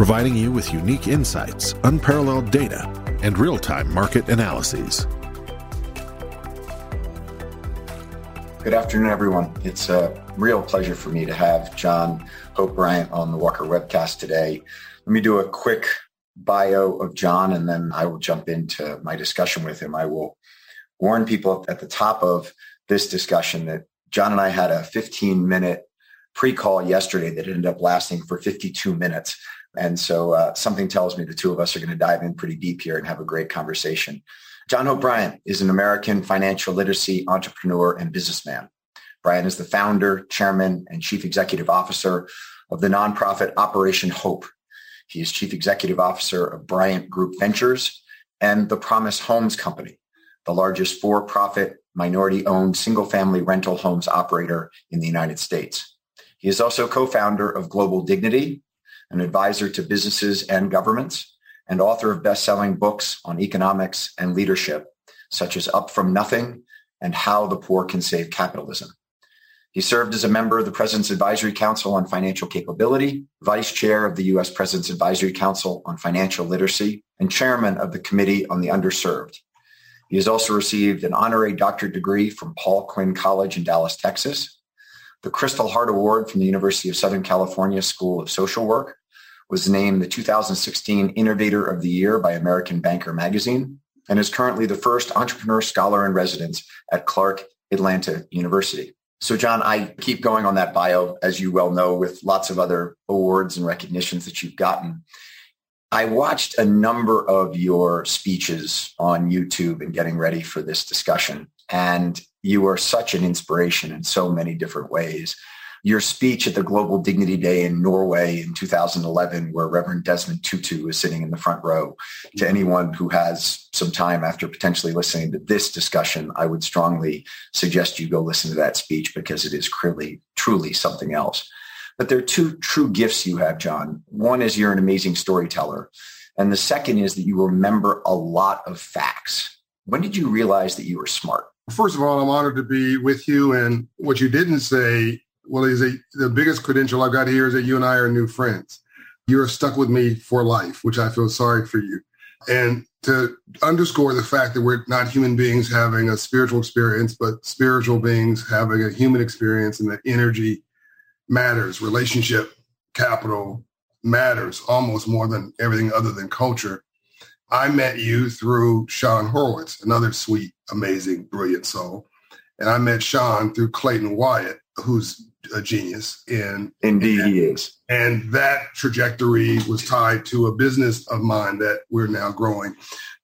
providing you with unique insights, unparalleled data, and real time market analyses. Good afternoon, everyone. It's a real pleasure for me to have John Hope Bryant on the Walker webcast today. Let me do a quick bio of John and then I will jump into my discussion with him. I will warn people at the top of this discussion that John and I had a 15 minute pre call yesterday that ended up lasting for 52 minutes. And so uh, something tells me the two of us are going to dive in pretty deep here and have a great conversation. John Bryant is an American financial literacy entrepreneur and businessman. Bryant is the founder, chairman, and chief executive officer of the nonprofit Operation Hope. He is chief executive officer of Bryant Group Ventures and the Promise Homes Company, the largest for-profit minority-owned single-family rental homes operator in the United States. He is also co-founder of Global Dignity, an advisor to businesses and governments, and author of best-selling books on economics and leadership, such as Up From Nothing and How the Poor Can Save Capitalism. He served as a member of the President's Advisory Council on Financial Capability, vice chair of the U.S. President's Advisory Council on Financial Literacy, and chairman of the Committee on the Underserved. He has also received an honorary doctorate degree from Paul Quinn College in Dallas, Texas, the Crystal Hart Award from the University of Southern California School of Social Work, was named the 2016 Innovator of the Year by American Banker magazine and is currently the first entrepreneur scholar in residence at Clark Atlanta University. So John, I keep going on that bio, as you well know, with lots of other awards and recognitions that you've gotten. I watched a number of your speeches on YouTube and getting ready for this discussion. And you are such an inspiration in so many different ways your speech at the Global Dignity Day in Norway in 2011, where Reverend Desmond Tutu was sitting in the front row. To mm-hmm. anyone who has some time after potentially listening to this discussion, I would strongly suggest you go listen to that speech because it is truly, truly something else. But there are two true gifts you have, John. One is you're an amazing storyteller. And the second is that you remember a lot of facts. When did you realize that you were smart? First of all, I'm honored to be with you. And what you didn't say well, is a, the biggest credential I've got here is that you and I are new friends. You're stuck with me for life, which I feel sorry for you. And to underscore the fact that we're not human beings having a spiritual experience, but spiritual beings having a human experience and that energy matters, relationship capital matters almost more than everything other than culture. I met you through Sean Horowitz, another sweet, amazing, brilliant soul. And I met Sean through Clayton Wyatt, who's a genius. And indeed, and, he is. And that trajectory was tied to a business of mine that we're now growing.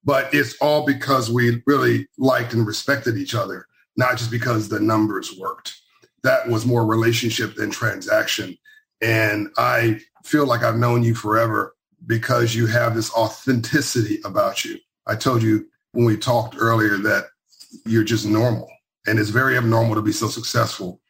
But it's all because we really liked and respected each other, not just because the numbers worked. That was more relationship than transaction. And I feel like I've known you forever because you have this authenticity about you. I told you when we talked earlier that you're just normal. And it's very abnormal to be so successful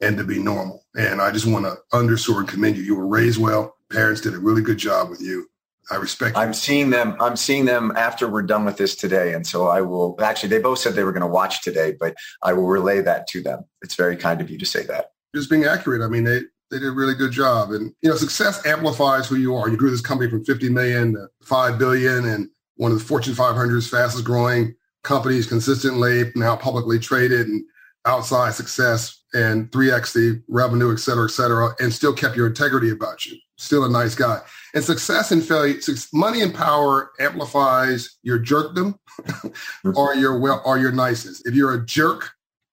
and to be normal. And I just want to underscore and commend you. You were raised well. Parents did a really good job with you. I respect. I'm seeing them. I'm seeing them after we're done with this today, and so I will. Actually, they both said they were going to watch today, but I will relay that to them. It's very kind of you to say that. Just being accurate. I mean, they they did a really good job, and you know, success amplifies who you are. You grew this company from 50 million to 5 billion, and one of the Fortune 500's fastest growing companies consistently, now publicly traded, and outside success and 3x the revenue, et cetera, et cetera, and still kept your integrity about you. Still a nice guy. And success and failure, money and power amplifies your jerkdom or your well or your niceness. If you're a jerk,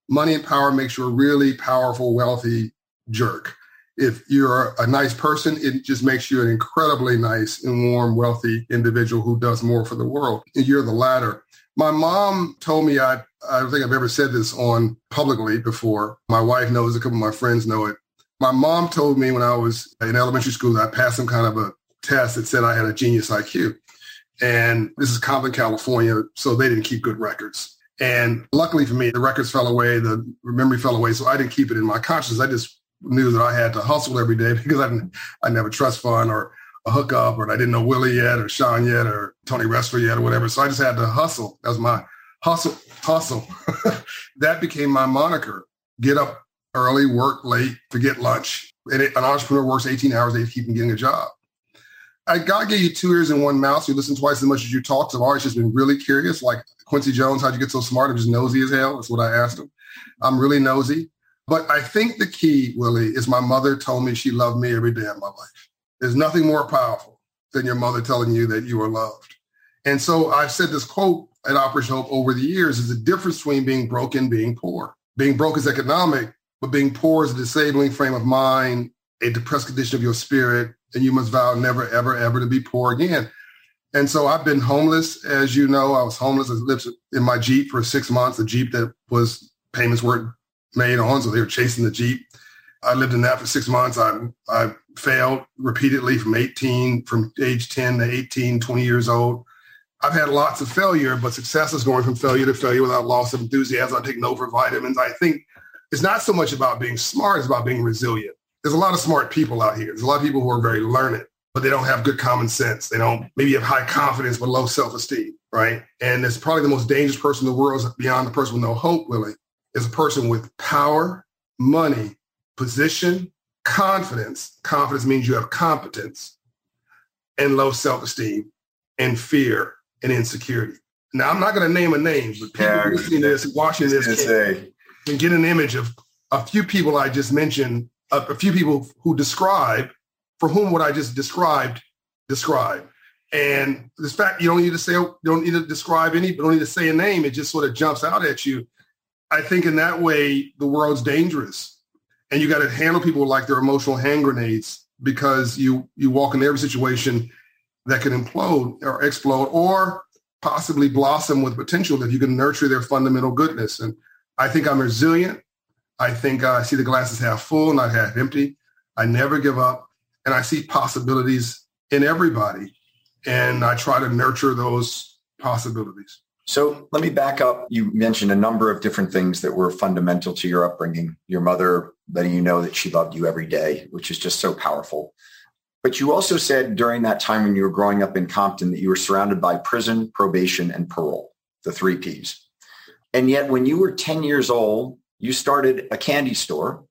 money and power makes you a really powerful, wealthy jerk. If you're a nice person, it just makes you an incredibly nice and warm, wealthy individual who does more for the world. And you're the latter. My mom told me I I don't think I've ever said this on publicly before. My wife knows, a couple of my friends know it. My mom told me when I was in elementary school that I passed some kind of a test that said I had a genius IQ. And this is Compton, California, so they didn't keep good records. And luckily for me, the records fell away, the memory fell away, so I didn't keep it in my conscience. I just knew that I had to hustle every day because I didn't, I never trust fund or a hookup, or I didn't know Willy yet, or Sean yet, or Tony Ressler yet, or whatever. So I just had to hustle. That was my hustle, hustle. that became my moniker. Get up early, work late, forget lunch. And it, an entrepreneur works 18 hours a day to keep getting a job. I, God gave you two ears and one mouth. So you listen twice as much as you talk. So I've always just been really curious. Like Quincy Jones, how'd you get so smart? I'm just nosy as hell. That's what I asked him. I'm really nosy. But I think the key, Willy, is my mother told me she loved me every day of my life. There's nothing more powerful than your mother telling you that you are loved. And so I've said this quote at Operation Hope over the years is the difference between being broke and being poor. Being broke is economic, but being poor is a disabling frame of mind, a depressed condition of your spirit, and you must vow never, ever, ever to be poor again. And so I've been homeless, as you know. I was homeless. I lived in my Jeep for six months, a Jeep that was payments weren't made on, so they were chasing the Jeep. I lived in that for six months. I, I failed repeatedly from 18, from age 10 to 18, 20 years old. I've had lots of failure, but success is going from failure to failure without loss of enthusiasm. I take no for vitamins. I think it's not so much about being smart, it's about being resilient there's a lot of smart people out here. There's a lot of people who are very learned, but they don't have good common sense. They don't maybe have high confidence, but low self-esteem, right? And it's probably the most dangerous person in the world beyond the person with no hope, really, is a person with power, money, position, confidence. Confidence means you have competence and low self-esteem and fear and insecurity. Now, I'm not going to name a name, but people yeah, listening to this, watching this, can, can get an image of a few people I just mentioned a, a few people who describe for whom what I just described describe. And this fact you don't need to say you don't need to describe any, but don't need to say a name. It just sort of jumps out at you. I think in that way the world's dangerous, and you got to handle people like they're emotional hand grenades because you you walk into every situation that can implode or explode or possibly blossom with potential if you can nurture their fundamental goodness. And I think I'm resilient. I think I see the glasses half full, not half empty. I never give up. And I see possibilities in everybody. And I try to nurture those possibilities. So let me back up. You mentioned a number of different things that were fundamental to your upbringing. Your mother letting you know that she loved you every day, which is just so powerful. But you also said during that time when you were growing up in Compton that you were surrounded by prison, probation, and parole, the three Ps. And yet when you were 10 years old, you started a candy store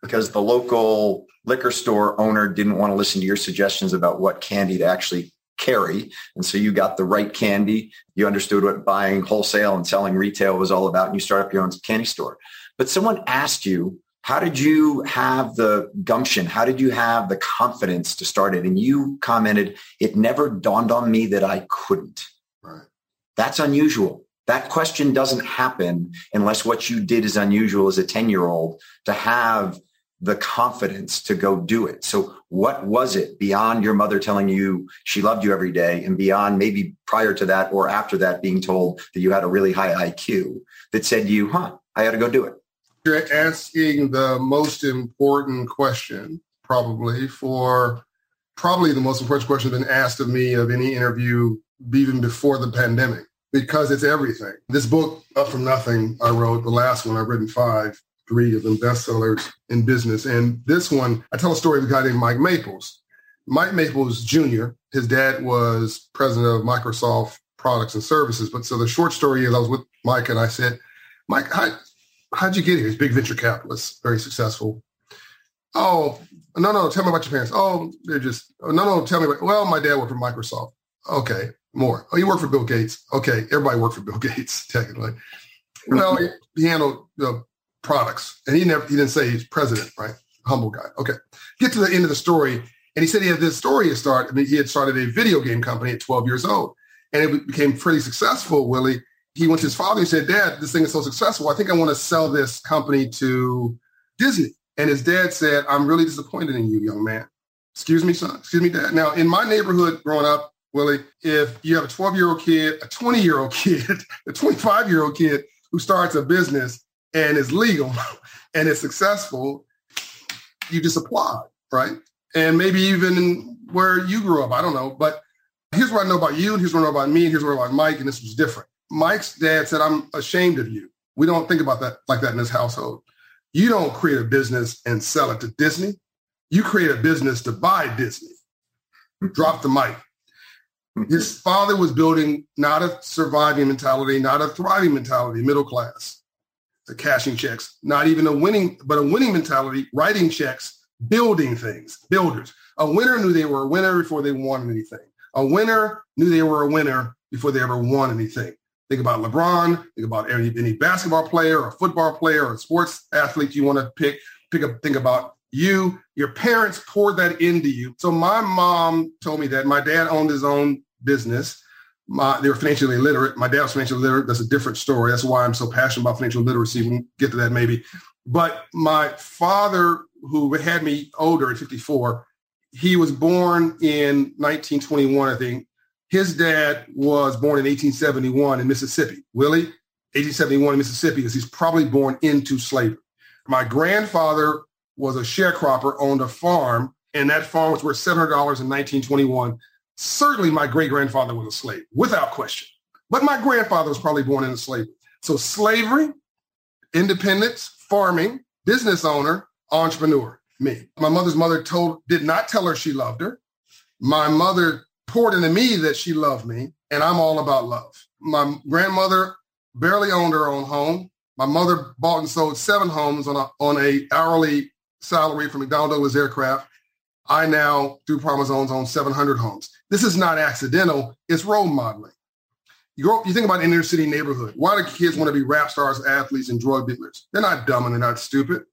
because the local liquor store owner didn't want to listen to your suggestions about what candy to actually carry. And so you got the right candy. You understood what buying wholesale and selling retail was all about. And you start up your own candy store. But someone asked you, how did you have the gumption? How did you have the confidence to start it? And you commented, it never dawned on me that I couldn't. Right. That's unusual. That question doesn't happen unless what you did is unusual as a 10 year old to have the confidence to go do it. So what was it beyond your mother telling you she loved you every day and beyond maybe prior to that or after that being told that you had a really high IQ that said to you, huh, I got to go do it? You're asking the most important question probably for probably the most important question been asked of me of any interview even before the pandemic because it's everything. This book, Up From Nothing, I wrote, the last one, I've written five, three of them bestsellers in business. And this one, I tell a story of a guy named Mike Maples. Mike Maples Jr., his dad was president of Microsoft Products and Services. But so the short story is I was with Mike and I said, Mike, how, how'd you get here? He's big venture capitalist, very successful. Oh, no, no, tell me about your parents. Oh, they're just, oh, no, no, tell me about, well, my dad worked for Microsoft. Okay more. Oh, you work for Bill Gates. Okay, everybody worked for Bill Gates technically. Well, he, he handled the products, and he never he didn't say he's president, right? Humble guy. Okay, get to the end of the story, and he said he had this story to start. I mean, he had started a video game company at 12 years old, and it became pretty successful. Willy, he went to his father and said, "Dad, this thing is so successful. I think I want to sell this company to Disney." And his dad said, "I'm really disappointed in you, young man." Excuse me, son. Excuse me, dad. Now, in my neighborhood growing up, Willy, if you have a 12 year old kid, a 20 year old kid, a 25 year old kid who starts a business and is legal and is successful, you just applaud, right? And maybe even where you grew up, I don't know. But Here's what I know about you, and here's what I know about me, and here's what I know about Mike, and this was different. Mike's dad said, I'm ashamed of you. We don't think about that like that in this household. You don't create a business and sell it to Disney. You create a business to buy Disney. Drop the mic. His father was building not a surviving mentality, not a thriving mentality, middle class, the cashing checks, not even a winning, but a winning mentality, writing checks, building things, builders. A winner knew they were a winner before they won anything. A winner knew they were a winner before they ever won anything. Think about LeBron, think about any, any basketball player or football player or sports athlete you want to pick. Pick up, think about you, your parents poured that into you. So my mom told me that my dad owned his own business. My, they were financially illiterate. My dad was financially literate. That's a different story. That's why I'm so passionate about financial literacy. We'll get to that maybe. But my father, who had me older at 54, he was born in 1921, I think. His dad was born in 1871 in Mississippi. Willy, 1871 in Mississippi, because he's probably born into slavery. My grandfather was a sharecropper, owned a farm, and that farm was worth $700 in 1921. Certainly my great grandfather was a slave, without question. But my grandfather was probably born into slavery. So slavery, independence, farming, business owner, entrepreneur, me. My mother's mother told, did not tell her she loved her. My mother poured into me that she loved me, and I'm all about love. My grandmother barely owned her own home. My mother bought and sold seven homes on a on a hourly salary from McDonnell Douglas Aircraft. I now, through Promise Homes, own 700 homes. This is not accidental. It's role modeling. You, grow, you think about an inner city neighborhood. Why do kids want to be rap stars, athletes, and drug dealers? They're not dumb and they're not stupid.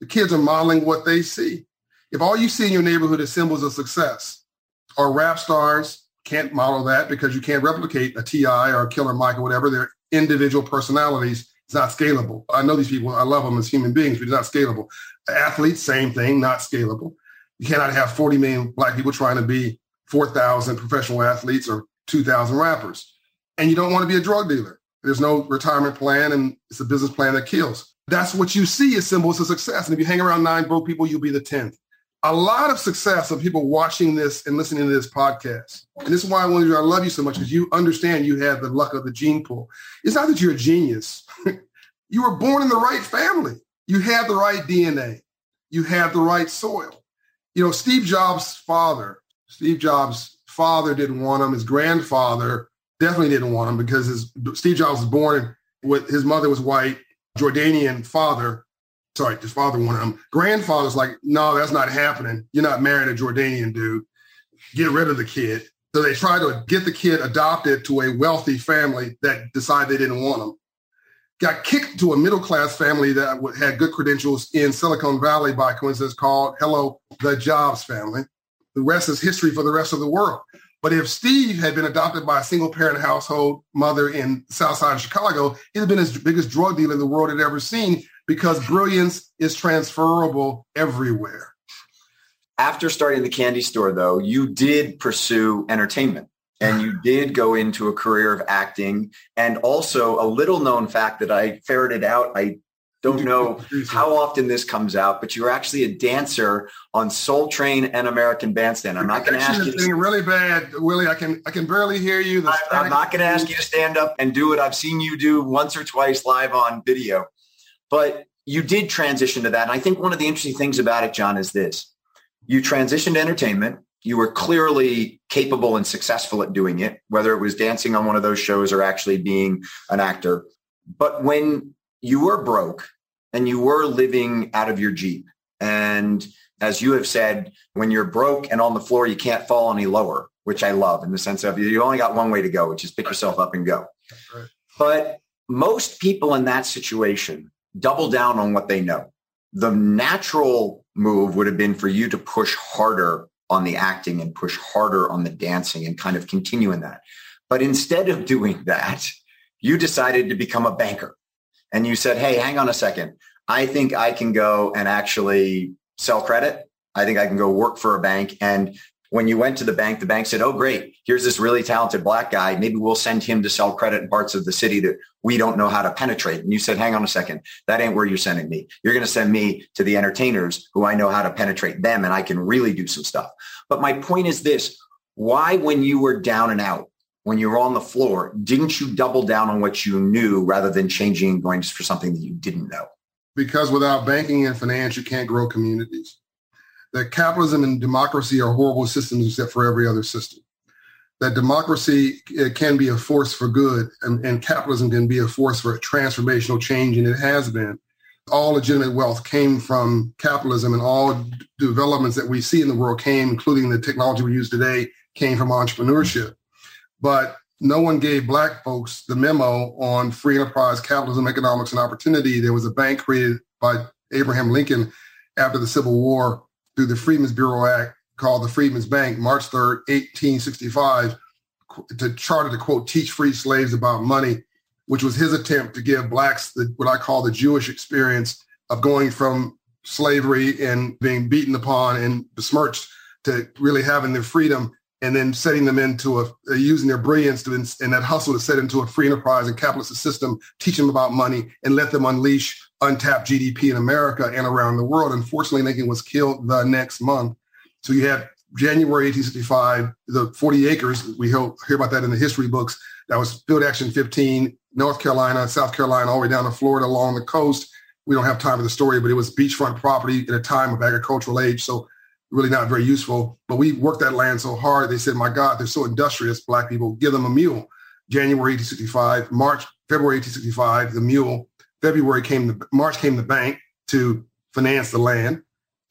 The kids are modeling what they see. If all you see in your neighborhood is symbols of success, or rap stars, can't model that because you can't replicate a T.I. or a Killer Mike or whatever. They're individual personalities. It's not scalable. I know these people. I love them as human beings, but it's not scalable. Athletes, same thing, not scalable. You cannot have 40 million black people trying to be 4,000 professional athletes or 2,000 rappers. And you don't want to be a drug dealer. There's no retirement plan and it's a business plan that kills. That's what you see as symbols of success. And if you hang around nine broke people, you'll be the 10th. A lot of success of people watching this and listening to this podcast. And this is why I you, I love you so much because you understand you have the luck of the gene pool. It's not that you're a genius. you were born in the right family. You have the right DNA. You have the right soil. You know, Steve Jobs' father, Steve Jobs' father didn't want him. His grandfather definitely didn't want him because his Steve Jobs was born with his mother was white, Jordanian father. Sorry, his father wanted him. Grandfather's like, no, that's not happening. You're not marrying a Jordanian dude. Get rid of the kid. So they tried to get the kid adopted to a wealthy family that decided they didn't want him got kicked to a middle class family that had good credentials in Silicon Valley by coincidence called Hello, the Jobs family. The rest is history for the rest of the world. But if Steve had been adopted by a single parent household mother in South Side of Chicago, he'd have been his biggest drug dealer the world had ever seen because brilliance is transferable everywhere. After starting the candy store, though, you did pursue entertainment and you did go into a career of acting and also a little known fact that I ferreted out. I don't know how often this comes out, but you were actually a dancer on Soul Train and American Bandstand. I'm not going to ask you. To, really bad, Willy. I can I can barely hear you. I, I'm not going to ask you to stand up and do it. I've seen you do once or twice live on video, but you did transition to that. And I think one of the interesting things about it, John, is this: you transitioned to entertainment you were clearly capable and successful at doing it, whether it was dancing on one of those shows or actually being an actor. But when you were broke and you were living out of your Jeep, and as you have said, when you're broke and on the floor, you can't fall any lower, which I love in the sense of you only got one way to go, which is pick yourself up and go. But most people in that situation double down on what they know. The natural move would have been for you to push harder on the acting and push harder on the dancing and kind of continue in that. But instead of doing that, you decided to become a banker and you said, Hey, hang on a second. I think I can go and actually sell credit. I think I can go work for a bank and when you went to the bank, the bank said, Oh, great. Here's this really talented black guy. Maybe we'll send him to sell credit in parts of the city that we don't know how to penetrate. And you said, hang on a second. That ain't where you're sending me. You're going to send me to the entertainers who I know how to penetrate them and I can really do some stuff. But my point is this. Why, when you were down and out, when you were on the floor, didn't you double down on what you knew rather than changing and going for something that you didn't know? Because without banking and finance, you can't grow communities. That capitalism and democracy are horrible systems except for every other system. That democracy eh, can be a force for good and, and capitalism can be a force for transformational change, and it has been all legitimate wealth came from capitalism and all developments that we see in the world came, including the technology we use today, came from entrepreneurship. But no one gave black folks the memo on free enterprise, capitalism, economics, and opportunity. There was a bank created by Abraham Lincoln after the Civil War through the Freedmen's Bureau Act called the Freedmen's Bank, March 3rd, 1865, to charter to quote, teach free slaves about money which was his attempt to give blacks the, what I call the Jewish experience of going from slavery and being beaten upon and besmirched to really having their freedom and then setting them into a uh, using their brilliance to, and that hustle to set into a free enterprise and capitalist system, teach them about money and let them unleash untapped GDP in America and around the world. Unfortunately, Lincoln was killed the next month. So you had January 1865, the 40 acres, we hear about that in the history books, that was Field Action 15, North Carolina, South Carolina, all the way down to Florida along the coast. We don't have time for the story, but it was beachfront property at a time of agricultural age. So really not very useful. But we worked that land so hard. They said, my God, they're so industrious, black people, give them a mule. January 1865, March, February 1865, the mule. February came, the, March came the bank to finance the land.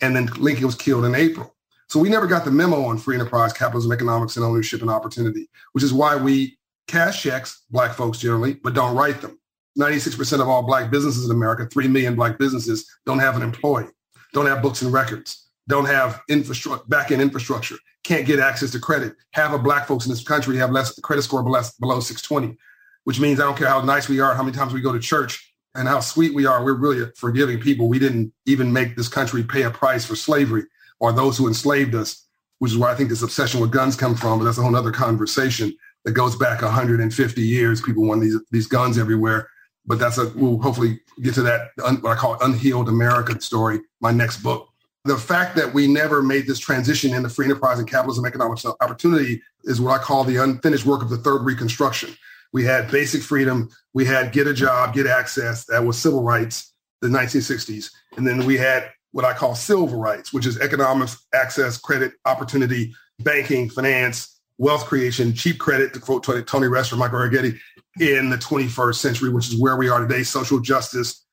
And then Lincoln was killed in April. So we never got the memo on free enterprise, capitalism, economics, and ownership and opportunity, which is why we cash checks, black folks generally, but don't write them. 96% of all black businesses in America, 3 million black businesses, don't have an employee, don't have books and records, don't have infrastructure, back-end infrastructure, can't get access to credit. Half of black folks in this country have less credit score below 620, which means I don't care how nice we are, how many times we go to church, and how sweet we are. We're really forgiving people. We didn't even make this country pay a price for slavery or those who enslaved us, which is where I think this obsession with guns come from, but that's a whole other conversation that goes back 150 years. People want these these guns everywhere, but that's a we'll hopefully get to that what I call unhealed American story. My next book. The fact that we never made this transition into free enterprise and capitalism economic opportunity is what I call the unfinished work of the third reconstruction. We had basic freedom. We had get a job, get access. That was civil rights, the 1960s. And then we had what I call silver rights, which is economics, access, credit, opportunity, banking, finance, wealth creation, cheap credit, to quote Tony Ressler Michael Arougheti, in the 21st century, which is where we are today, social justice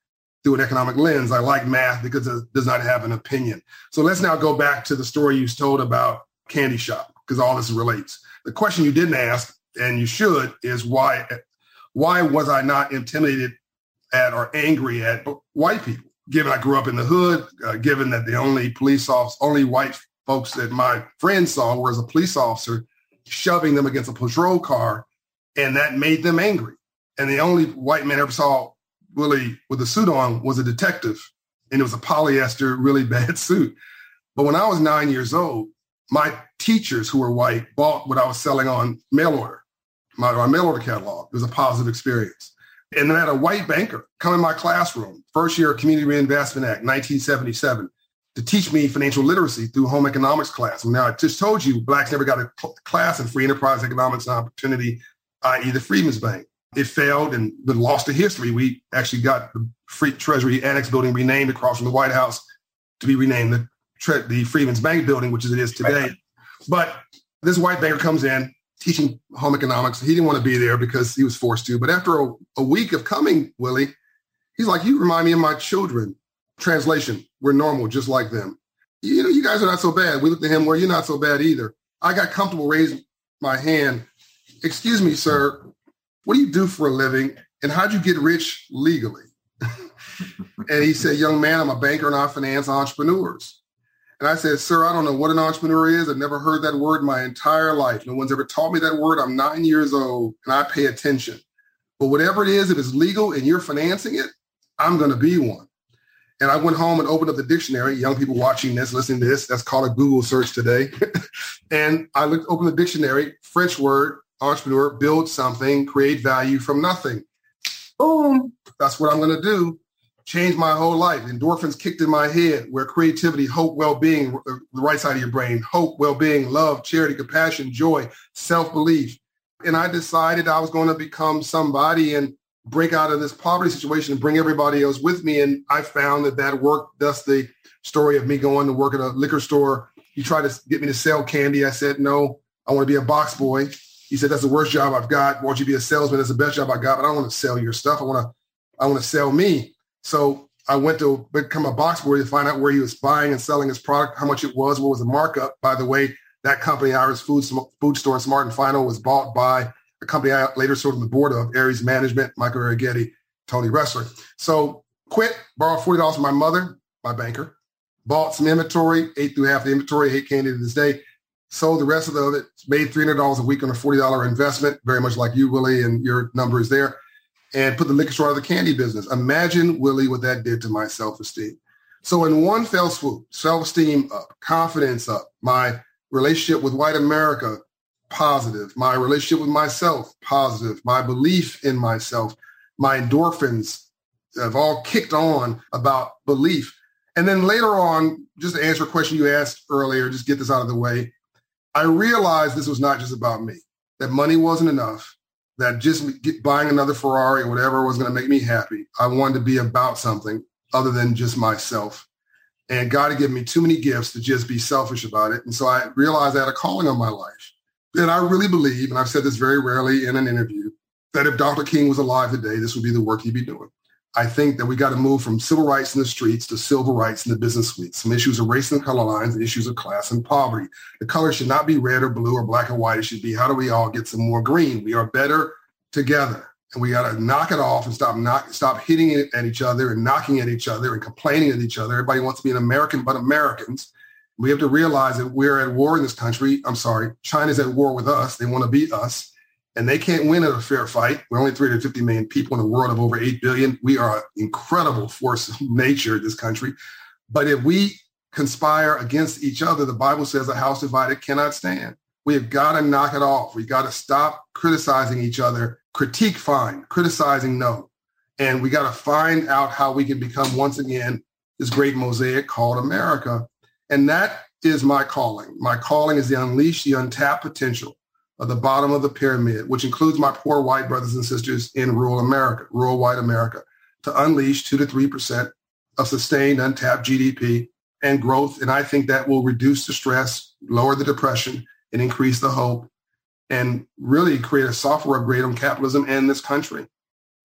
through an economic lens. I like math because it does not have an opinion. So let's now go back to the story you told about Candy Shop, because all this relates. The question you didn't ask, and you should, is why why was I not intimidated at or angry at white people? Given I grew up in the hood, uh, given that the only police officers, only white folks that my friends saw were as a police officer, shoving them against a patrol car, and that made them angry. And the only white man I ever saw Willy with a suit on was a detective, and it was a polyester, really bad suit. But when I was nine years old, my teachers who were white bought what I was selling on mail order, my, my mail order catalog. It was a positive experience. And then I had a white banker come in my classroom, first year of Community Reinvestment Act, 1977 to teach me financial literacy through home economics class. Now, I just told you, blacks never got a class in free enterprise economics and opportunity, i.e. the Freedmen's Bank. It failed and been lost to history. We actually got the Free Treasury Annex Building renamed across from the White House to be renamed the, Tre- the Freedmen's Bank Building, which is it is today. But this white banker comes in teaching home economics. He didn't want to be there because he was forced to. But after a, a week of coming, Willy, he's like, you remind me of my children. Translation, we're normal just like them. You know, you guys are not so bad. We looked at him where you're not so bad either. I got comfortable raising my hand. Excuse me, sir. What do you do for a living? And how'd you get rich legally? and he said, young man, I'm a banker and I finance entrepreneurs. And I said, sir, I don't know what an entrepreneur is. I've never heard that word my entire life. No one's ever taught me that word. I'm nine years old and I pay attention. But whatever it is, if it's legal and you're financing it, I'm going to be one. And I went home and opened up the dictionary. Young people watching this, listening to this, that's called a Google search today. and I looked, opened the dictionary, French word, entrepreneur, build something, create value from nothing. Boom. That's what I'm going to do. Changed my whole life. Endorphins kicked in my head where creativity, hope, well-being, the right side of your brain, hope, well-being, love, charity, compassion, joy, self-belief. And I decided I was going to become somebody and break out of this poverty situation and bring everybody else with me. And I found that that worked. That's the story of me going to work at a liquor store. He tried to get me to sell candy. I said, no, I want to be a box boy. He said, that's the worst job I've got. Why don't you be a salesman? That's the best job I got, but I don't want to sell your stuff. I want to, I want to sell me. So I went to become a box boy to find out where he was buying and selling his product, how much it was, what was the markup. By the way, that company, Irish Food, Food Store, Smart and Final, was bought by a company I later served on the board of, Ares Management, Michael Arougheti, Tony Ressler. So quit, borrowed $40 from my mother, my banker, bought some inventory, ate through half the inventory, hate candy to this day, sold the rest of it, made $300 a week on a $40 investment, very much like you, Willy, and your number is there, and put the liquor store out of the candy business. Imagine, Willy, what that did to my self-esteem. So in one fell swoop, self-esteem up, confidence up, my relationship with white America positive, my relationship with myself positive, my belief in myself, my endorphins have all kicked on about belief. And then later on, just to answer a question you asked earlier, just get this out of the way. I realized this was not just about me, that money wasn't enough, that just buying another Ferrari or whatever was going to make me happy. I wanted to be about something other than just myself. And God had given me too many gifts to just be selfish about it. And so I realized I had a calling on my life. And I really believe, and I've said this very rarely in an interview, that if Dr. King was alive today, this would be the work he'd be doing. I think that we got to move from civil rights in the streets to civil rights in the business suites. Some issues of race and color lines, issues of class and poverty. The color should not be red or blue or black or white. It should be how do we all get some more green? We are better together. And we got to knock it off and stop knock, stop hitting it at each other and knocking at each other and complaining at each other. Everybody wants to be an American but Americans. We have to realize that we're at war in this country. I'm sorry, China's at war with us. They want to beat us and they can't win at a fair fight. We're only 350 million people in a world of over 8 billion. We are an incredible force of nature, in this country. But if we conspire against each other, the Bible says a house divided cannot stand. We have got to knock it off. We've got to stop criticizing each other. Critique, fine. Criticizing, no. And we got to find out how we can become once again this great mosaic called America. And that is my calling. My calling is to unleash the untapped potential of the bottom of the pyramid, which includes my poor white brothers and sisters in rural America, rural white America, to unleash two to three percent of sustained untapped GDP and growth. And I think that will reduce the stress, lower the depression, and increase the hope, and really create a software upgrade on capitalism and this country.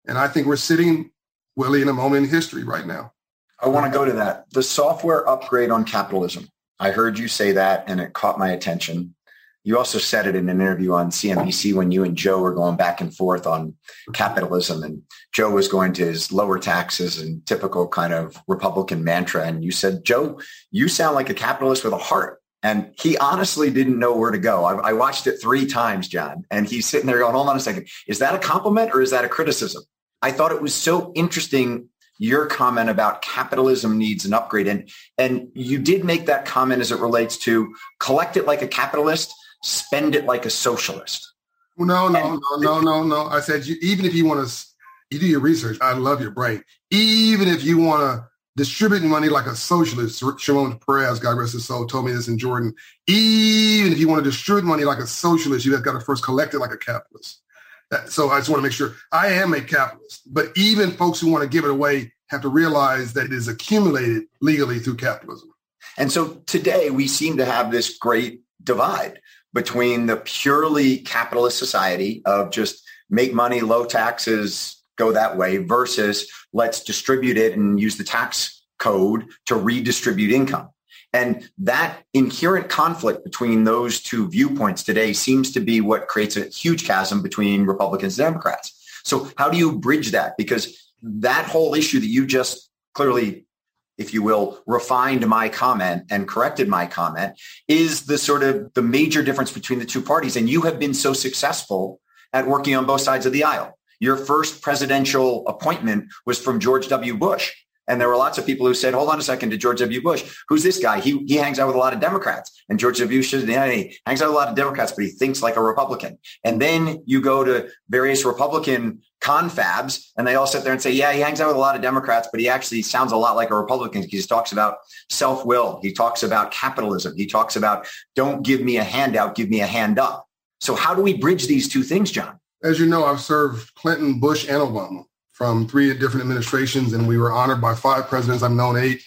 And I think we're sitting, Willy, in a moment in history right now. I want to go to that. The software upgrade on capitalism. I heard you say that and it caught my attention. You also said it in an interview on CNBC when you and Joe were going back and forth on capitalism and Joe was going to his lower taxes and typical kind of Republican mantra. And you said, Joe, you sound like a capitalist with a heart. And he honestly didn't know where to go. I, I watched it three times, John, and he's sitting there going, hold on a second. Is that a compliment or is that a criticism? I thought it was so interesting your comment about capitalism needs an upgrade. And, and you did make that comment as it relates to collect it like a capitalist, spend it like a socialist. No, no, no, no, no, no. I said, you, even if you want to, you do your research. I love your brain. Even if you want to distribute money like a socialist, Shimon Peres, God rest his soul, told me this in Jordan. Even if you want to distribute money like a socialist, you have got to first collect it like a capitalist. So I just want to make sure I am a capitalist. But even folks who want to give it away have to realize that it is accumulated legally through capitalism. And so today we seem to have this great divide between the purely capitalist society of just make money, low taxes, go that way versus let's distribute it and use the tax code to redistribute income. And that inherent conflict between those two viewpoints today seems to be what creates a huge chasm between Republicans and Democrats. So how do you bridge that? Because that whole issue that you just clearly if you will, refined my comment and corrected my comment is the sort of the major difference between the two parties. And you have been so successful at working on both sides of the aisle. Your first presidential appointment was from George W. Bush. And there were lots of people who said, hold on a second to George W. Bush. Who's this guy? He, he hangs out with a lot of Democrats. And George W. Bush he hangs out with a lot of Democrats, but he thinks like a Republican. And then you go to various Republican confabs and they all sit there and say, yeah, he hangs out with a lot of Democrats, but he actually sounds a lot like a Republican. He just talks about self-will. He talks about capitalism. He talks about don't give me a handout, give me a hand up. So how do we bridge these two things, John? As you know, I've served Clinton, Bush, and Obama from three different administrations, and we were honored by five presidents. I've known eight,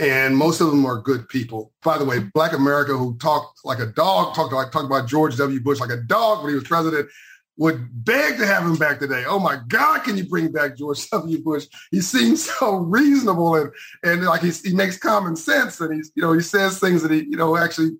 and most of them are good people. By the way, Black America, who talked like a dog, talked like talked about George W. Bush like a dog when he was president, would beg to have him back today. Oh my God, can you bring back George W. Bush? He seems so reasonable and and like he, he makes common sense and he's you know he says things that he you know actually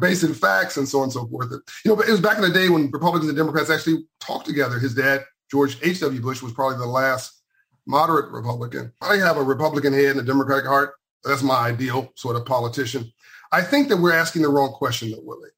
based in facts and so on and so forth. You know, but it was back in the day when Republicans and Democrats actually talked together. His dad George H.W. Bush was probably the last moderate Republican. I have a Republican head and a Democratic heart. That's my ideal sort of politician. I think that we're asking the wrong question, though, Willy,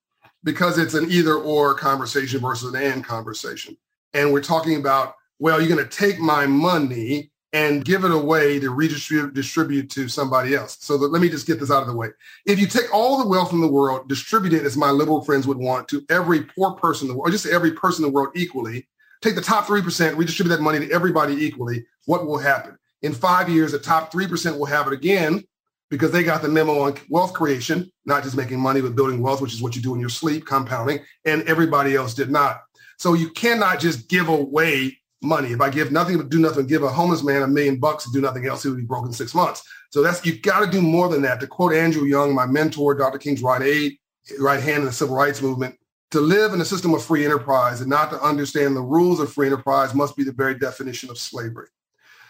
because it's an either or conversation versus an and conversation. And we're talking about, well, you're going to take my money and give it away to redistribute distribute to somebody else. So let me just get this out of the way. If you take all the wealth in the world, distribute it as my liberal friends would want to every poor person in the world, or just every person in the world equally, take the top 3%, redistribute that money to everybody equally, what will happen? In five years, the top 3% will have it again because they got the memo on wealth creation, not just making money, but building wealth, which is what you do in your sleep, compounding, and everybody else did not. So you cannot just give away money. If I give nothing but do nothing, give a homeless man a million bucks to do nothing else, he would be broke in six months. So that's you've got to do more than that. To quote Andrew Young, my mentor, Dr. King's right aide, right hand in the civil rights movement, to live in a system of free enterprise and not to understand the rules of free enterprise must be the very definition of slavery.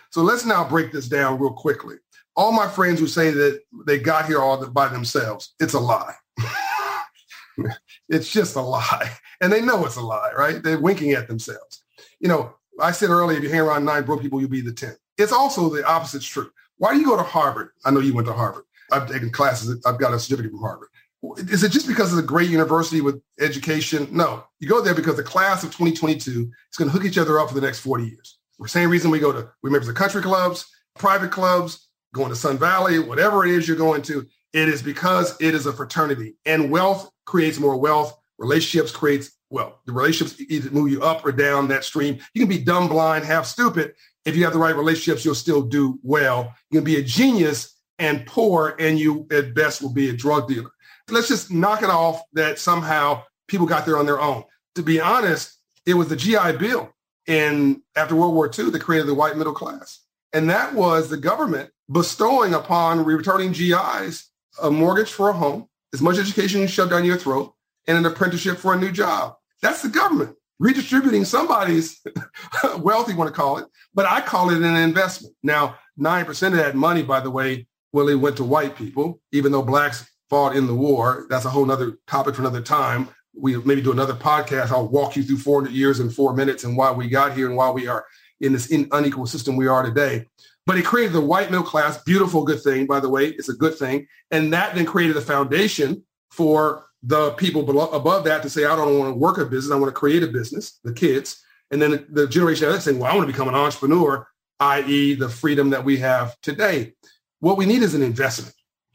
So let's now break this down real quickly. All my friends who say that they got here all by themselves, it's a lie. it's just a lie. And they know it's a lie, right? They're winking at themselves. You know, I said earlier, if you hang around nine broke people, you'll be the 10th. It's also the opposite's true. Why do you go to Harvard? I know you went to Harvard. I've taken classes. I've got a certificate from Harvard. Is it just because it's a great university with education? No, you go there because the class of 2022 is going to hook each other up for the next 40 years. The same reason we go to, we members of country clubs, private clubs, going to Sun Valley, whatever it is you're going to, it is because it is a fraternity and wealth creates more wealth. Relationships creates wealth. The relationships either move you up or down that stream. You can be dumb, blind, half stupid. If you have the right relationships, you'll still do well. You can be a genius and poor, and you at best will be a drug dealer let's just knock it off that somehow people got there on their own. To be honest, it was the GI Bill in after World War II that created the white middle class. And that was the government bestowing upon returning GIs a mortgage for a home, as much education shoved down your throat, and an apprenticeship for a new job. That's the government redistributing somebody's wealth, you want to call it, but I call it an investment. Now, 9% of that money, by the way, Willy went to white people, even though blacks fought in the war. That's a whole other topic for another time. We maybe do another podcast. I'll walk you through 400 years in four minutes and why we got here and why we are in this unequal system we are today. But it created the white middle class, beautiful, good thing, by the way. It's a good thing. And that then created a foundation for the people below, above that to say, I don't want to work a business. I want to create a business, the kids. And then the, the generation that saying, well, I want to become an entrepreneur, i.e. the freedom that we have today. What we need is an investment.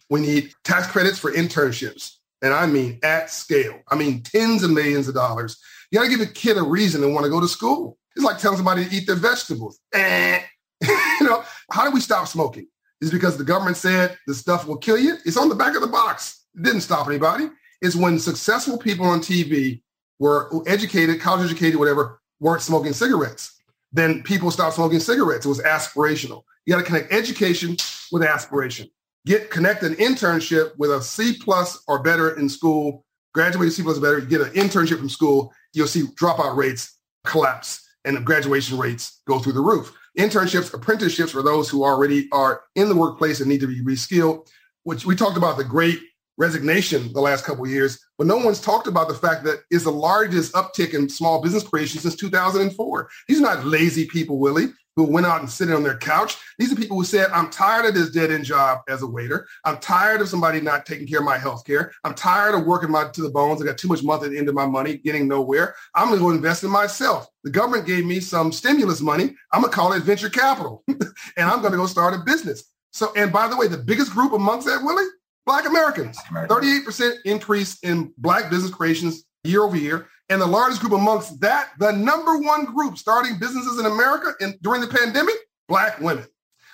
We need tax credits for internships. And I mean at scale. I mean tens of millions of dollars. You got to give a kid a reason to want to go to school. It's like telling somebody to eat their vegetables. Eh. you know, how do we stop smoking? Is because the government said the stuff will kill you? It's on the back of the box. It didn't stop anybody. It's when successful people on TV were educated, college educated, whatever, weren't smoking cigarettes. Then people stopped smoking cigarettes. It was aspirational. You got to connect education with aspiration get connect an internship with a C plus or better in school, graduate C plus or better, get an internship from school, you'll see dropout rates collapse and graduation rates go through the roof. Internships, apprenticeships for those who already are in the workplace and need to be reskilled, which we talked about the great resignation the last couple years, but no one's talked about the fact that is the largest uptick in small business creation since 2004. These are not lazy people, Willy who went out and sitting on their couch. These are people who said, I'm tired of this dead end job as a waiter. I'm tired of somebody not taking care of my health care. I'm tired of working my to the bones. I got too much money at the end of my money, getting nowhere. I'm going to go invest in myself. The government gave me some stimulus money. I'm going to call it venture capital. and I'm going to go start a business. So, and by the way, the biggest group amongst that, Willy, Black Americans. 38% increase in Black business creations year over year. And the largest group amongst that, the number one group starting businesses in America in, during the pandemic, Black women.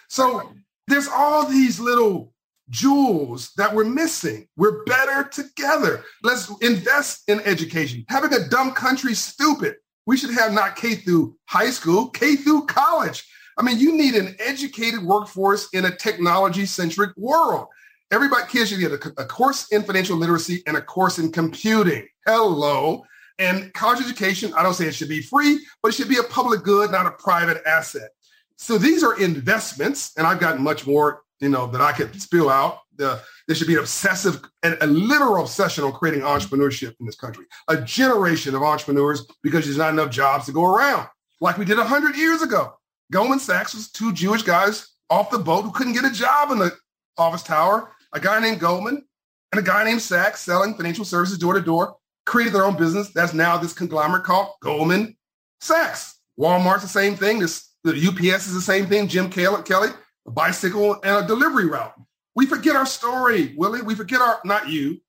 So there's all these little jewels that we're missing. We're better together. Let's invest in education. Having a dumb country stupid. We should have not K through high school, K through college. I mean, you need an educated workforce in a technology centric world. Everybody, kids should get a, a, course in financial literacy and a course in computing. Hello. And college education, I don't say it should be free, but it should be a public good, not a private asset. So these are investments, and I've gotten much more, you know, that I could spill out. The, there should be an obsessive and a literal obsession on creating entrepreneurship in this country. A generation of entrepreneurs because there's not enough jobs to go around, like we did 100 years ago. Goldman Sachs was two Jewish guys off the boat who couldn't get a job in the office tower a guy named Goldman and a guy named Sachs selling financial services door to door created their own business. That's now this conglomerate called Goldman Sachs. Walmart's the same thing. This the UPS is the same thing. Jim Kelly, a bicycle and a delivery route. We forget our story, Willie. We forget our not you.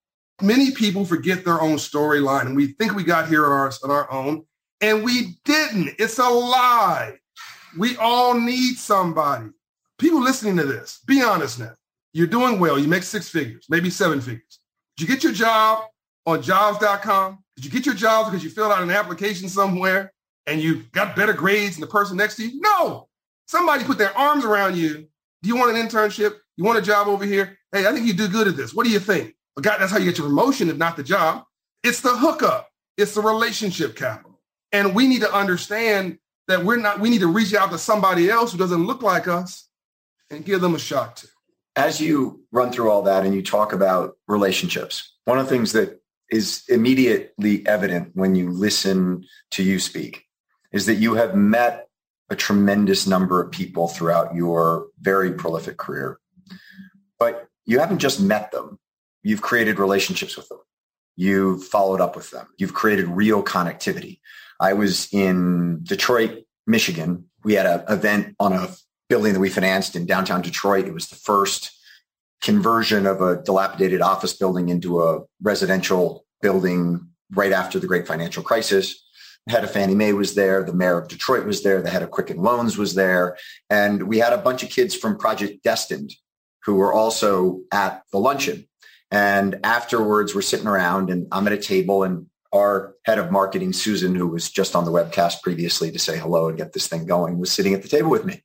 Many people forget their own storyline, and we think we got here on our, on our own, and we didn't. It's a lie. We all need somebody. People listening to this, be honest now. You're doing well. You make six figures, maybe seven figures. Did you get your job on jobs.com? Did you get your job because you filled out an application somewhere and you got better grades than the person next to you? No. Somebody put their arms around you. Do you want an internship? You want a job over here? Hey, I think you do good at this. What do you think? God, that's how you get your promotion, if not the job. It's the hookup. It's the relationship capital. And we need to understand that we're not, we need to reach out to somebody else who doesn't look like us and give them a shot too as you run through all that and you talk about relationships, one of the things that is immediately evident when you listen to you speak is that you have met a tremendous number of people throughout your very prolific career. But you haven't just met them, you've created relationships with them. You've followed up with them. You've created real connectivity. I was in Detroit, Michigan. We had an event on a building that we financed in downtown Detroit. It was the first conversion of a dilapidated office building into a residential building right after the great financial crisis. The head of Fannie Mae was there. The mayor of Detroit was there. The head of Quicken Loans was there. And we had a bunch of kids from Project Destined who were also at the luncheon. And afterwards, we're sitting around and I'm at a table and our head of marketing, Susan, who was just on the webcast previously to say hello and get this thing going, was sitting at the table with me.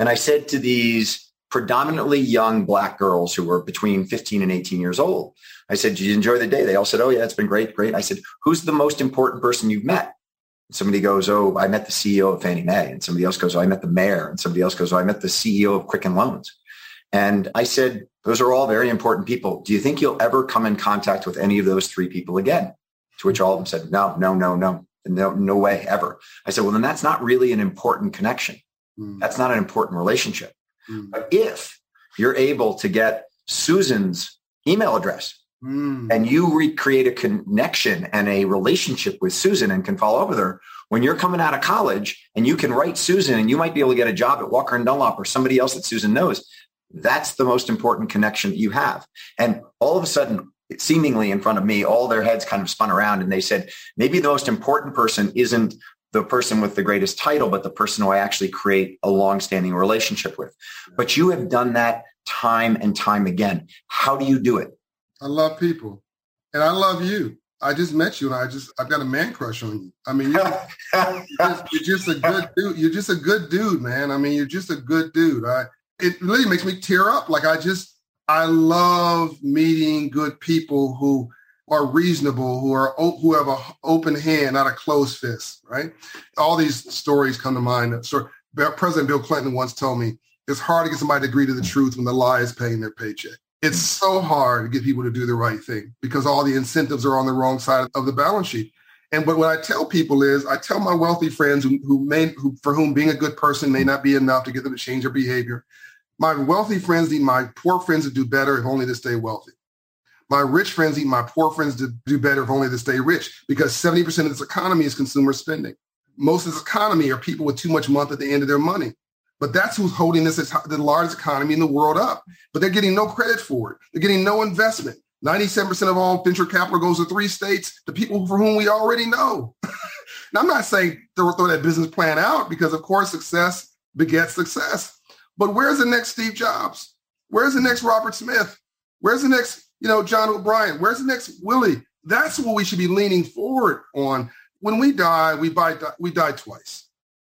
And I said to these predominantly young black girls who were between 15 and 18 years old, I said, Did you enjoy the day? They all said, Oh, yeah, it's been great, great. I said, Who's the most important person you've met? somebody goes, Oh, I met the CEO of Fannie Mae. And somebody else goes, Oh, I met the mayor. And somebody else goes, Oh, I met the CEO of Quicken Loans. And I said, Those are all very important people. Do you think you'll ever come in contact with any of those three people again? To which all of them said, No, no, no, no. No, no way ever. I said, well, then that's not really an important connection. Mm. That's not an important relationship. Mm. But if you're able to get Susan's email address mm. and you recreate a connection and a relationship with Susan and can follow up with her, when you're coming out of college and you can write Susan and you might be able to get a job at Walker and Dunlop or somebody else that Susan knows, that's the most important connection that you have. And all of a sudden, seemingly in front of me, all their heads kind of spun around and they said, maybe the most important person isn't the person with the greatest title, but the person who I actually create a long-standing relationship with. But you have done that time and time again. How do you do it? I love people and I love you. I just met you and I just, I've got a man crush on you. I mean, you're, you're, just, you're just a good dude. You're just a good dude, man. I mean, you're just a good dude. I, it really makes me tear up. Like I just, I love meeting good people who are reasonable, who are who have an open hand, not a closed fist, right? All these stories come to mind. So President Bill Clinton once told me it's hard to get somebody to agree to the truth when the lie is paying their paycheck. It's so hard to get people to do the right thing because all the incentives are on the wrong side of the balance sheet. And but what I tell people is, I tell my wealthy friends who, who may, who, for whom being a good person may not be enough to get them to change their behavior. My wealthy friends need my poor friends to do better if only to stay wealthy. My rich friends need my poor friends to do better if only to stay rich because 70% of this economy is consumer spending. Most of this economy are people with too much month at the end of their money. But that's who's holding this the largest economy in the world up. But they're getting no credit for it. They're getting no investment. 97% of all venture capital goes to three states, the people for whom we already know. now, I'm not saying throw, throw that business plan out because, of course, success begets success. But where's the next Steve Jobs? Where's the next Robert Smith? Where's the next, you know, John O'Brien? Where's the next Willie? That's what we should be leaning forward on. When we die, we, buy, we die twice.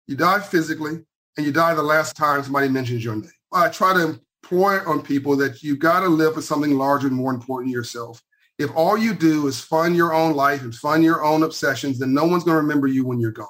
You die physically, and you die the last time somebody mentions your name. I try to employ on people that you got to live for something larger and more important to yourself. If all you do is fund your own life and fund your own obsessions, then no one's going to remember you when you're gone.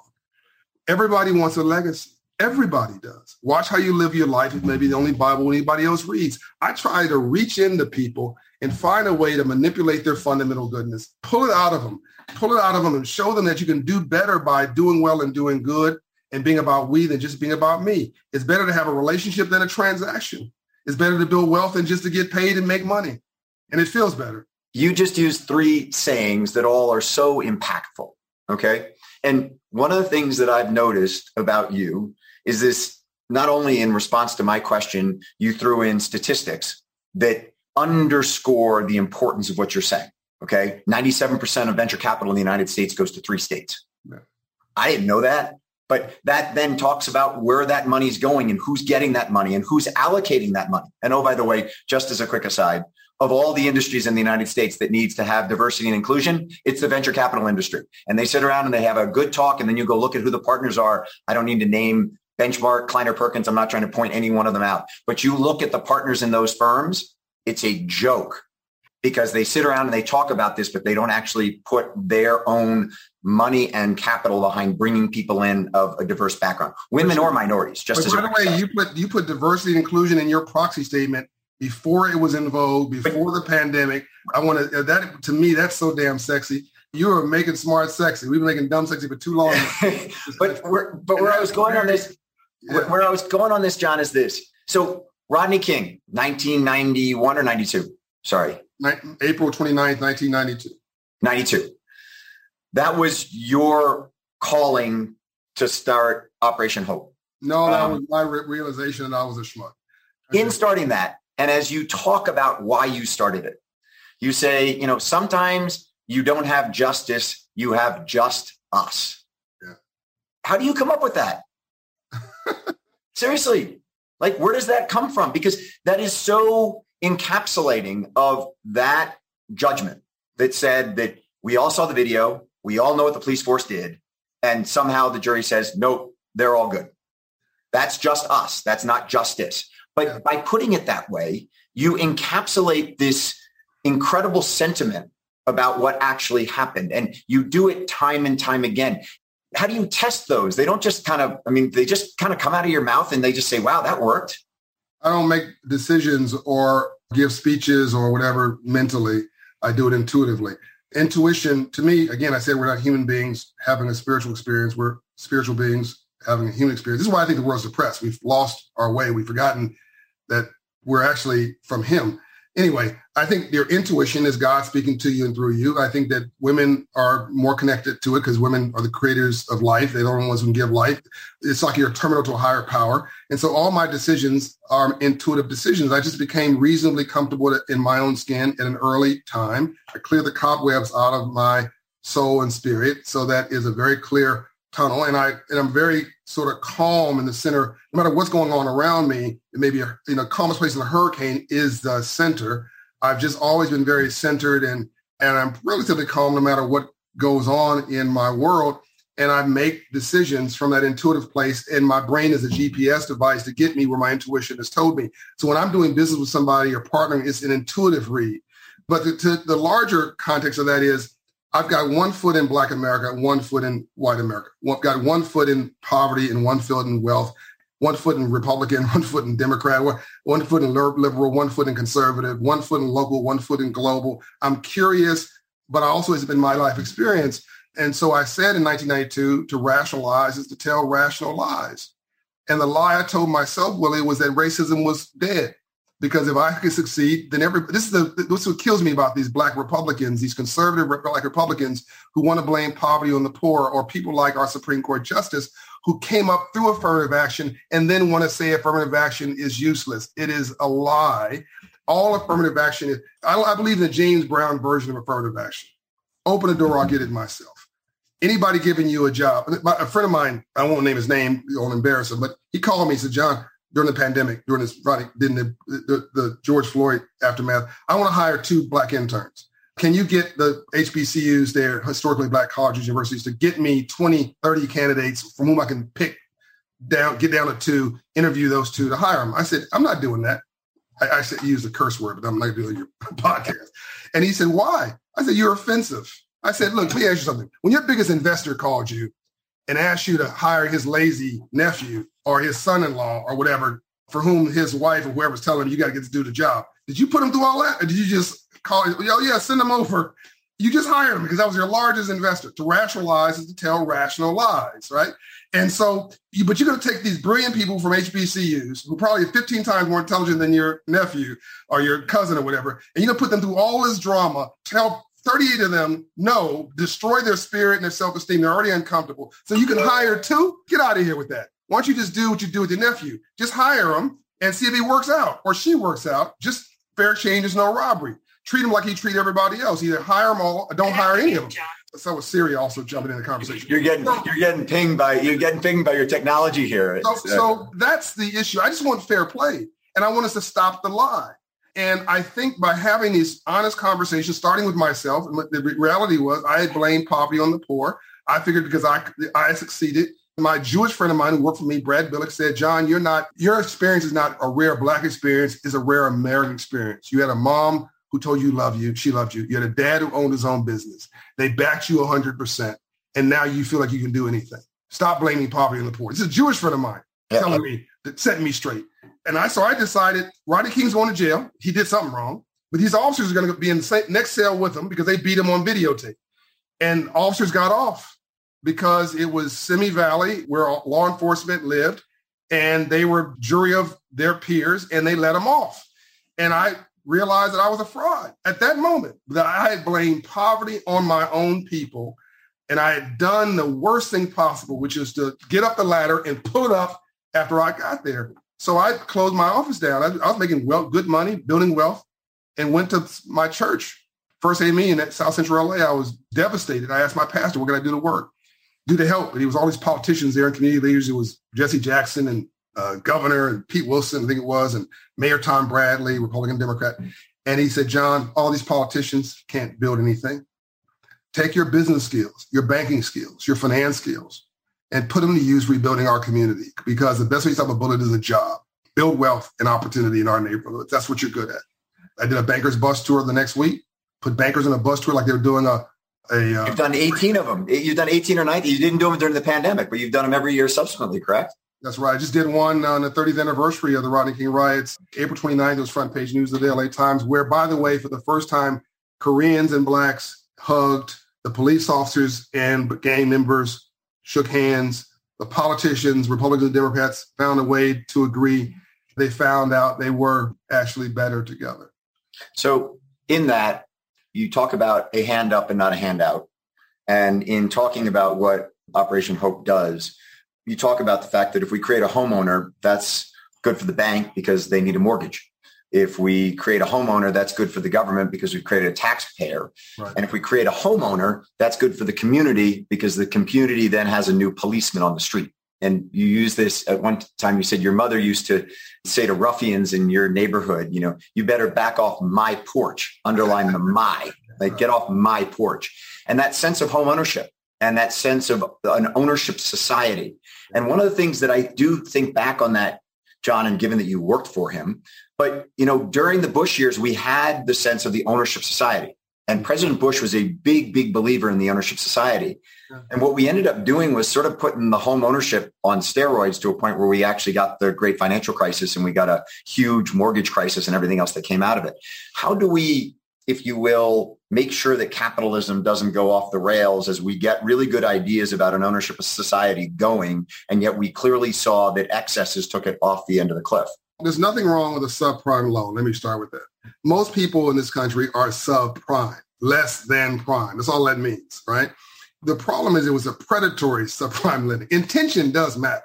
Everybody wants a legacy. Everybody does. Watch how you live your life. It may be the only Bible anybody else reads. I try to reach into people and find a way to manipulate their fundamental goodness, pull it out of them, pull it out of them and show them that you can do better by doing well and doing good and being about we than just being about me. It's better to have a relationship than a transaction. It's better to build wealth than just to get paid and make money. And it feels better. You just used three sayings that all are so impactful. Okay. And one of the things that I've noticed about you is this not only in response to my question, you threw in statistics that underscore the importance of what you're saying. Okay. 97% of venture capital in the United States goes to three states. Yeah. I didn't know that. But that then talks about where that money's going and who's getting that money and who's allocating that money. And oh, by the way, just as a quick aside, of all the industries in the United States that needs to have diversity and inclusion, it's the venture capital industry. And they sit around and they have a good talk and then you go look at who the partners are. I don't need to name Benchmark, Kleiner Perkins. I'm not trying to point any one of them out, but you look at the partners in those firms, it's a joke because they sit around and they talk about this, but they don't actually put their own money and capital behind bringing people in of a diverse background, women or minorities. Just but as by the way, you put you put diversity and inclusion in your proxy statement before it was in vogue, before the pandemic. I want to that to me that's so damn sexy. You are making smart sexy. We've been making dumb sexy for too long. but where, but where I was going on this, yeah. where I was going on this, John, is this. So Rodney King, 1991 or 92? Sorry. April 29th, 1992. 92. That was your calling to start Operation Hope. No, that um, was my re- realization that I was a schmuck. In starting that, and as you talk about why you started it, you say, you know, sometimes you don't have justice, you have just us. Yeah. How do you come up with that? Seriously, like where does that come from? Because that is so encapsulating of that judgment that said that we all saw the video, we all know what the police force did, and somehow the jury says, nope, they're all good. That's just us. That's not justice. But by putting it that way, you encapsulate this incredible sentiment about what actually happened. And you do it time and time again. How do you test those? They don't just kind of, I mean, they just kind of come out of your mouth and they just say, wow, that worked. I don't make decisions or give speeches or whatever mentally. I do it intuitively. Intuition, to me, again, I said we're not human beings having a spiritual experience. We're spiritual beings having a human experience. This is why I think the world's depressed. We've lost our way. We've forgotten that we're actually from him anyway, I think your intuition is God speaking to you and through you. I think that women are more connected to it because women are the creators of life. They're the only ones who can give life. It's like you're terminal to a higher power. And so all my decisions are intuitive decisions. I just became reasonably comfortable in my own skin at an early time. I cleared the cobwebs out of my soul and spirit. So that is a very clear tunnel. And I and I'm very sort of calm in the center. No matter what's going on around me, it may be a you know calmest place in a hurricane is the center. I've just always been very centered and and I'm relatively calm no matter what goes on in my world. And I make decisions from that intuitive place. And my brain is a GPS device to get me where my intuition has told me. So when I'm doing business with somebody or partnering, it's an intuitive read. But the, the larger context of that is I've got one foot in Black America, one foot in white America. I've got one foot in poverty and one foot in wealth, one foot in Republican, one foot in Democrat, one foot in liberal, one foot in conservative, one foot in local, one foot in global. I'm curious, but I also, it's been my life experience And so I said in 1992 to rationalize is to tell rational lies. And the lie I told myself, Willie, was that racism was dead. Because if I could succeed, then every this is the this is what kills me about these black Republicans, these conservative black Republicans who want to blame poverty on the poor, or people like our Supreme Court Justice who came up through affirmative action and then want to say affirmative action is useless. It is a lie. All affirmative action is, I, I believe in the James Brown version of affirmative action. Open the door, I'll get it myself anybody giving you a job, a friend of mine, I won't name his name, I won't embarrass him, but he called me and said, John, during the pandemic, during this, running, the, the, the George Floyd aftermath, I want to hire two black interns. Can you get the HBCUs there, historically black colleges, universities, to get me 20, 30 candidates from whom I can pick down, get down to two, interview those two to hire them? I said, I'm not doing that. I, I said, use a curse word, but I'm not doing your podcast. And he said, why? I said, you're offensive. I said, look, let me ask you something. When your biggest investor called you and asked you to hire his lazy nephew or his son-in-law or whatever, for whom his wife or whoever's telling him you got to get to do the job, did you put him through all that? Or did you just call, yo, yeah, send him over? You just hired him because that was your largest investor. To rationalize is to tell rational lies, right? And so, you, but you're going to take these brilliant people from HBCUs who probably 15 times more intelligent than your nephew or your cousin or whatever, and you're going to put them through all this drama tell 38 of them no, destroy their spirit and their self-esteem. They're already uncomfortable. So you can hire two. Get out of here with that. Why don't you just do what you do with your nephew? Just hire him and see if he works out or she works out. Just fair change is no robbery. Treat him like he treat everybody else. Either hire them all or don't hire any of them. So with Siri also jumping in the conversation. You're getting so, you're getting pinged by you're getting pinged by your technology here. So, uh, so that's the issue. I just want fair play, and I want us to stop the lie. And I think by having these honest conversations, starting with myself, and the reality was I had blamed poverty on the poor. I figured because I I succeeded. My Jewish friend of mine who worked for me, Brad Billick, said, John, you're not, your experience is not a rare black experience, it's a rare American experience. You had a mom who told you love you, she loved you. You had a dad who owned his own business. They backed you 100%. And now you feel like you can do anything. Stop blaming poverty and the poor. This is a Jewish friend of mine yeah. telling me, that setting me straight. And I so I decided Rodney King's going to jail. He did something wrong, but these officers are going to be in the same, next cell with him because they beat him on videotape. And officers got off because it was Simi Valley where law enforcement lived, and they were jury of their peers, and they let him off. And I realized that I was a fraud at that moment. That I had blamed poverty on my own people, and I had done the worst thing possible, which is to get up the ladder and put up after I got there. So I closed my office down. I, I was making well, good money, building wealth, and went to my church, First AME at South Central LA. I was devastated. I asked my pastor, what can I do to work? Do to help. And he was all these politicians there and community leaders. It was Jesse Jackson and uh, Governor and Pete Wilson, I think it was, and Mayor Tom Bradley, Republican Democrat. And he said, John, all these politicians can't build anything. Take your business skills, your banking skills, your finance skills, and put them to use rebuilding our community because the best way to stop a bullet is a job. Build wealth and opportunity in our neighborhoods. That's what you're good at. I did a banker's bus tour the next week, put bankers on a bus tour like they were doing a, a uh, You've done 18 of them. You've done 18 or 19. You didn't do them during the pandemic, but you've done them every year subsequently, correct? That's right. I just did one on the 30th anniversary of the Rodney King riots, April 29th. It was front page news of the LA Times, where, by the way, for the first time, Koreans and blacks hugged the police officers and gang members shook hands. The politicians, Republicans and Democrats, found a way to agree. They found out they were actually better together. So, in that, you talk about a hand up and not a handout. And in talking about what Operation Hope does, you talk about the fact that if we create a homeowner, that's good for the bank because they need a mortgage. If we create a homeowner, that's good for the government because we've created a taxpayer. Right. And if we create a homeowner, that's good for the community because the community then has a new policeman on the street. And you use this at one time, you said your mother used to say to ruffians in your neighborhood, you know, you better back off my porch, underline the my, like get off my porch. And that sense of home ownership and that sense of an ownership society. And one of the things that I do think back on that, John, and given that you worked for him, but, you know, during the Bush years, we had the sense of the ownership society. And President Bush was a big, big believer in the ownership society. And what we ended up doing was sort of putting the home ownership on steroids to a point where we actually got the great financial crisis and we got a huge mortgage crisis and everything else that came out of it. How do we, if you will, make sure that capitalism doesn't go off the rails as we get really good ideas about an ownership of society going. And yet we clearly saw that excesses took it off the end of the cliff. There's nothing wrong with a subprime loan. Let me start with that. Most people in this country are subprime, less than prime. That's all that means, right? The problem is it was a predatory subprime lending. Intention does matter.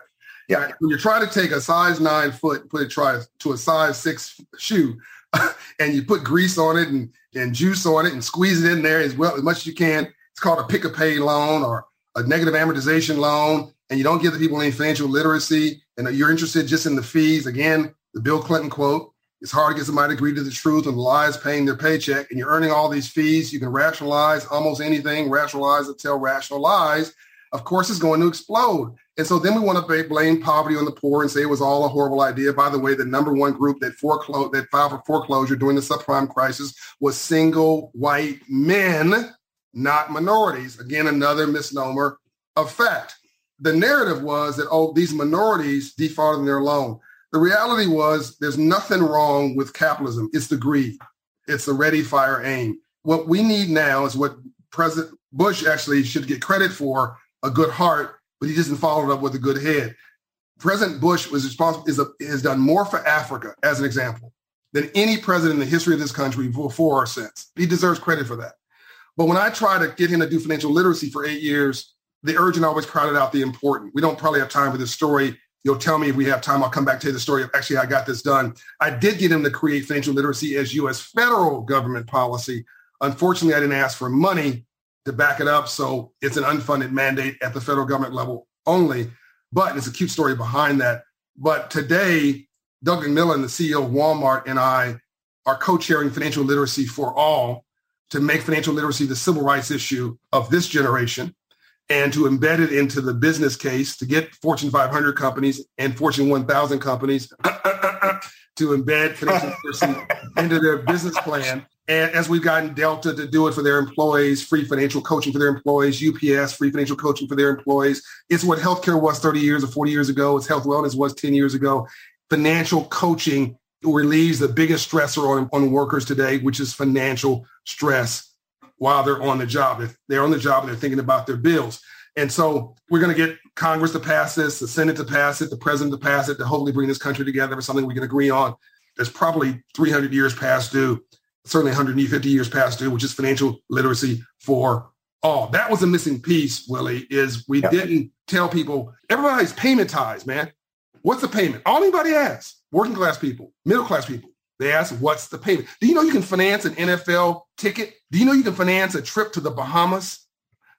Yeah. Right? When you're trying to take a size nine foot, put it try to a size six shoe, and you put grease on it and, and juice on it and squeeze it in there as well as much as you can. It's called a pick a pay loan or a negative amortization loan, and you don't give the people any financial literacy, and you're interested just in the fees. Again, the Bill Clinton quote: "It's hard to get somebody to agree to the truth and the lies paying their paycheck, and you're earning all these fees. You can rationalize almost anything, rationalize tell rational lies. Of course, it's going to explode." And so then we want to blame poverty on the poor and say it was all a horrible idea. By the way, the number one group that foreclosed that filed for foreclosure during the subprime crisis was single white men, not minorities. Again, another misnomer of fact. The narrative was that, oh, these minorities defaulted on their loan. The reality was there's nothing wrong with capitalism. It's the greed. It's the ready, fire, aim. What we need now is what President Bush actually should get credit for, a good heart but he doesn't follow it up with a good head. President Bush was responsible is a, has done more for Africa, as an example, than any president in the history of this country before or since. He deserves credit for that. But when I try to get him to do financial literacy for eight years, the urgent always crowded out the important. We don't probably have time for this story. You'll tell me if we have time. I'll come back to the story of actually I got this done. I did get him to create financial literacy as U.S. federal government policy. Unfortunately, I didn't ask for money to back it up. So it's an unfunded mandate at the federal government level only. But it's a cute story behind that. But today, Doug McMillon, the CEO of Walmart, and I are co-chairing financial literacy for all to make financial literacy the civil rights issue of this generation and to embed it into the business case to get Fortune 500 companies and Fortune 1000 companies to embed financial literacy into their business plan and as we've gotten Delta to do it for their employees, free financial coaching for their employees, UPS, free financial coaching for their employees. It's what healthcare was 30 years or 40 years ago. It's health wellness was 10 years ago. Financial coaching relieves the biggest stressor on, on workers today, which is financial stress while they're on the job. If they're on the job and they're thinking about their bills. And so we're going to get Congress to pass this, the Senate to pass it, the president to pass it, to hopefully bring this country together for something we can agree on. That's probably 300 years past due certainly 150 years past due, which is financial literacy for all. That was a missing piece, Willie, is we yeah. didn't tell people, everybody's paymentized, man. What's the payment? All anybody asks, working class people, middle class people, they ask, what's the payment? Do you know you can finance an NFL ticket? Do you know you can finance a trip to the Bahamas?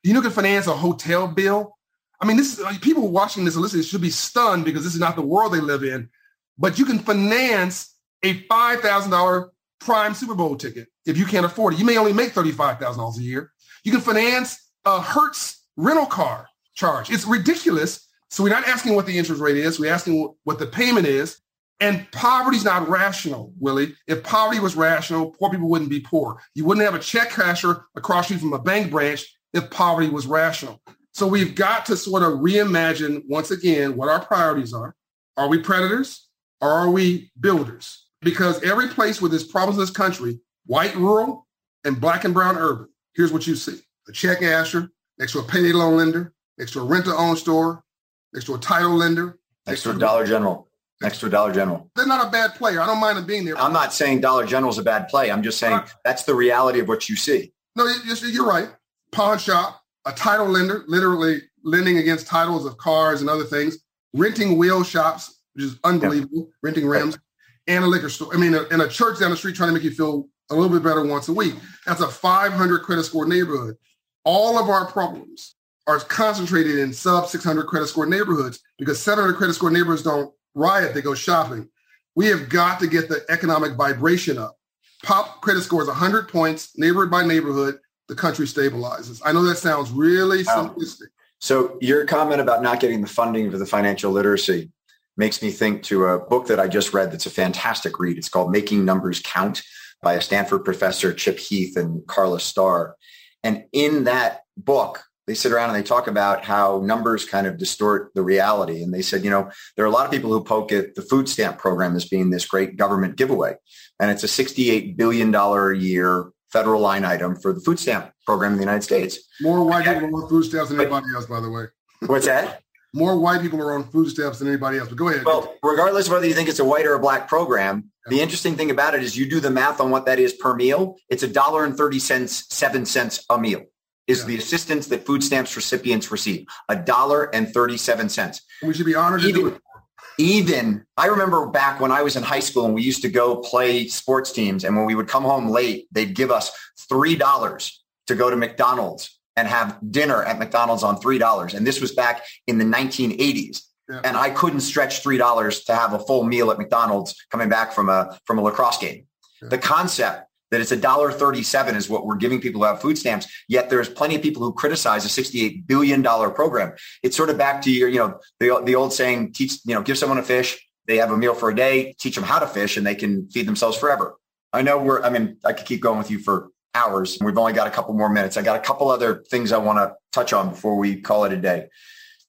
Do you know you can finance a hotel bill? I mean, this is like, people watching this and listening should be stunned because this is not the world they live in. But you can finance a $5,000 prime Super Bowl ticket if you can't afford it. You may only make $35,000 a year. You can finance a Hertz rental car charge. It's ridiculous. So we're not asking what the interest rate is. We're asking what the payment is. And poverty's not rational, Willie. If poverty was rational, poor people wouldn't be poor. You wouldn't have a check casher across street from a bank branch if poverty was rational. So we've got to sort of reimagine once again what our priorities are. Are we predators or are we builders? Because every place where there's problems in this country, white rural and black and brown urban, here's what you see. A check casher next to a payday loan lender, next to a rent-to-own store, next to a title lender. Next to a Dollar General. Next to a Dollar General. They're not a bad player. I don't mind them being there. I'm not saying Dollar General is a bad play. I'm just saying that's the reality of what you see. No, you're right. Pawn shop, a title lender, literally lending against titles of cars and other things, renting wheel shops, which is unbelievable, renting rims and a liquor store. I mean, a, and a church down the street trying to make you feel a little bit better once a week. That's a 500 credit score neighborhood. All of our problems are concentrated in sub 600 credit score neighborhoods because 700 credit score neighborhoods don't riot, they go shopping. We have got to get the economic vibration up. Pop credit scores 100 points, neighborhood by neighborhood, the country stabilizes. I know that sounds really simplistic. So your comment about not getting the funding for the financial literacy, makes me think to a book that I just read that's a fantastic read. It's called Making Numbers Count by a Stanford professor, Chip Heath and Karla Starr. And in that book, they sit around and they talk about how numbers kind of distort the reality. And they said, you know, there are a lot of people who poke at the food stamp program as being this great government giveaway. And it's a $68 billion a year federal line item for the food stamp program in the United States. More white people are on food stamps than anybody else, by the way. What's that? More white people are on food stamps than anybody else. But go ahead. Well, regardless of whether you think it's a white or a black program, the interesting thing about it is you do the math on what that is per meal. It's a dollar and 30 cents, seven cents a meal is yeah. the assistance that food stamps recipients receive. A dollar and 37 cents. We should be honored even, to do it. Even I remember back when I was in high school and we used to go play sports teams. And when we would come home late, they'd give us $3 to go to McDonald's and have dinner at McDonald's on $3. And this was back in the 1980s. Yeah. And I couldn't stretch $3 to have a full meal at McDonald's coming back from a, from a lacrosse game. Yeah. The concept that it's a dollar 37 is what we're giving people who have food stamps. Yet there's plenty of people who criticize a 68 billion dollar program. It's sort of back to your, you know, the, the old saying, teach, you know, give someone a fish. They have a meal for a day, teach them how to fish and they can feed themselves forever. I know we're, I mean, I could keep going with you for hours. We've only got a couple more minutes. I got a couple other things I want to touch on before we call it a day.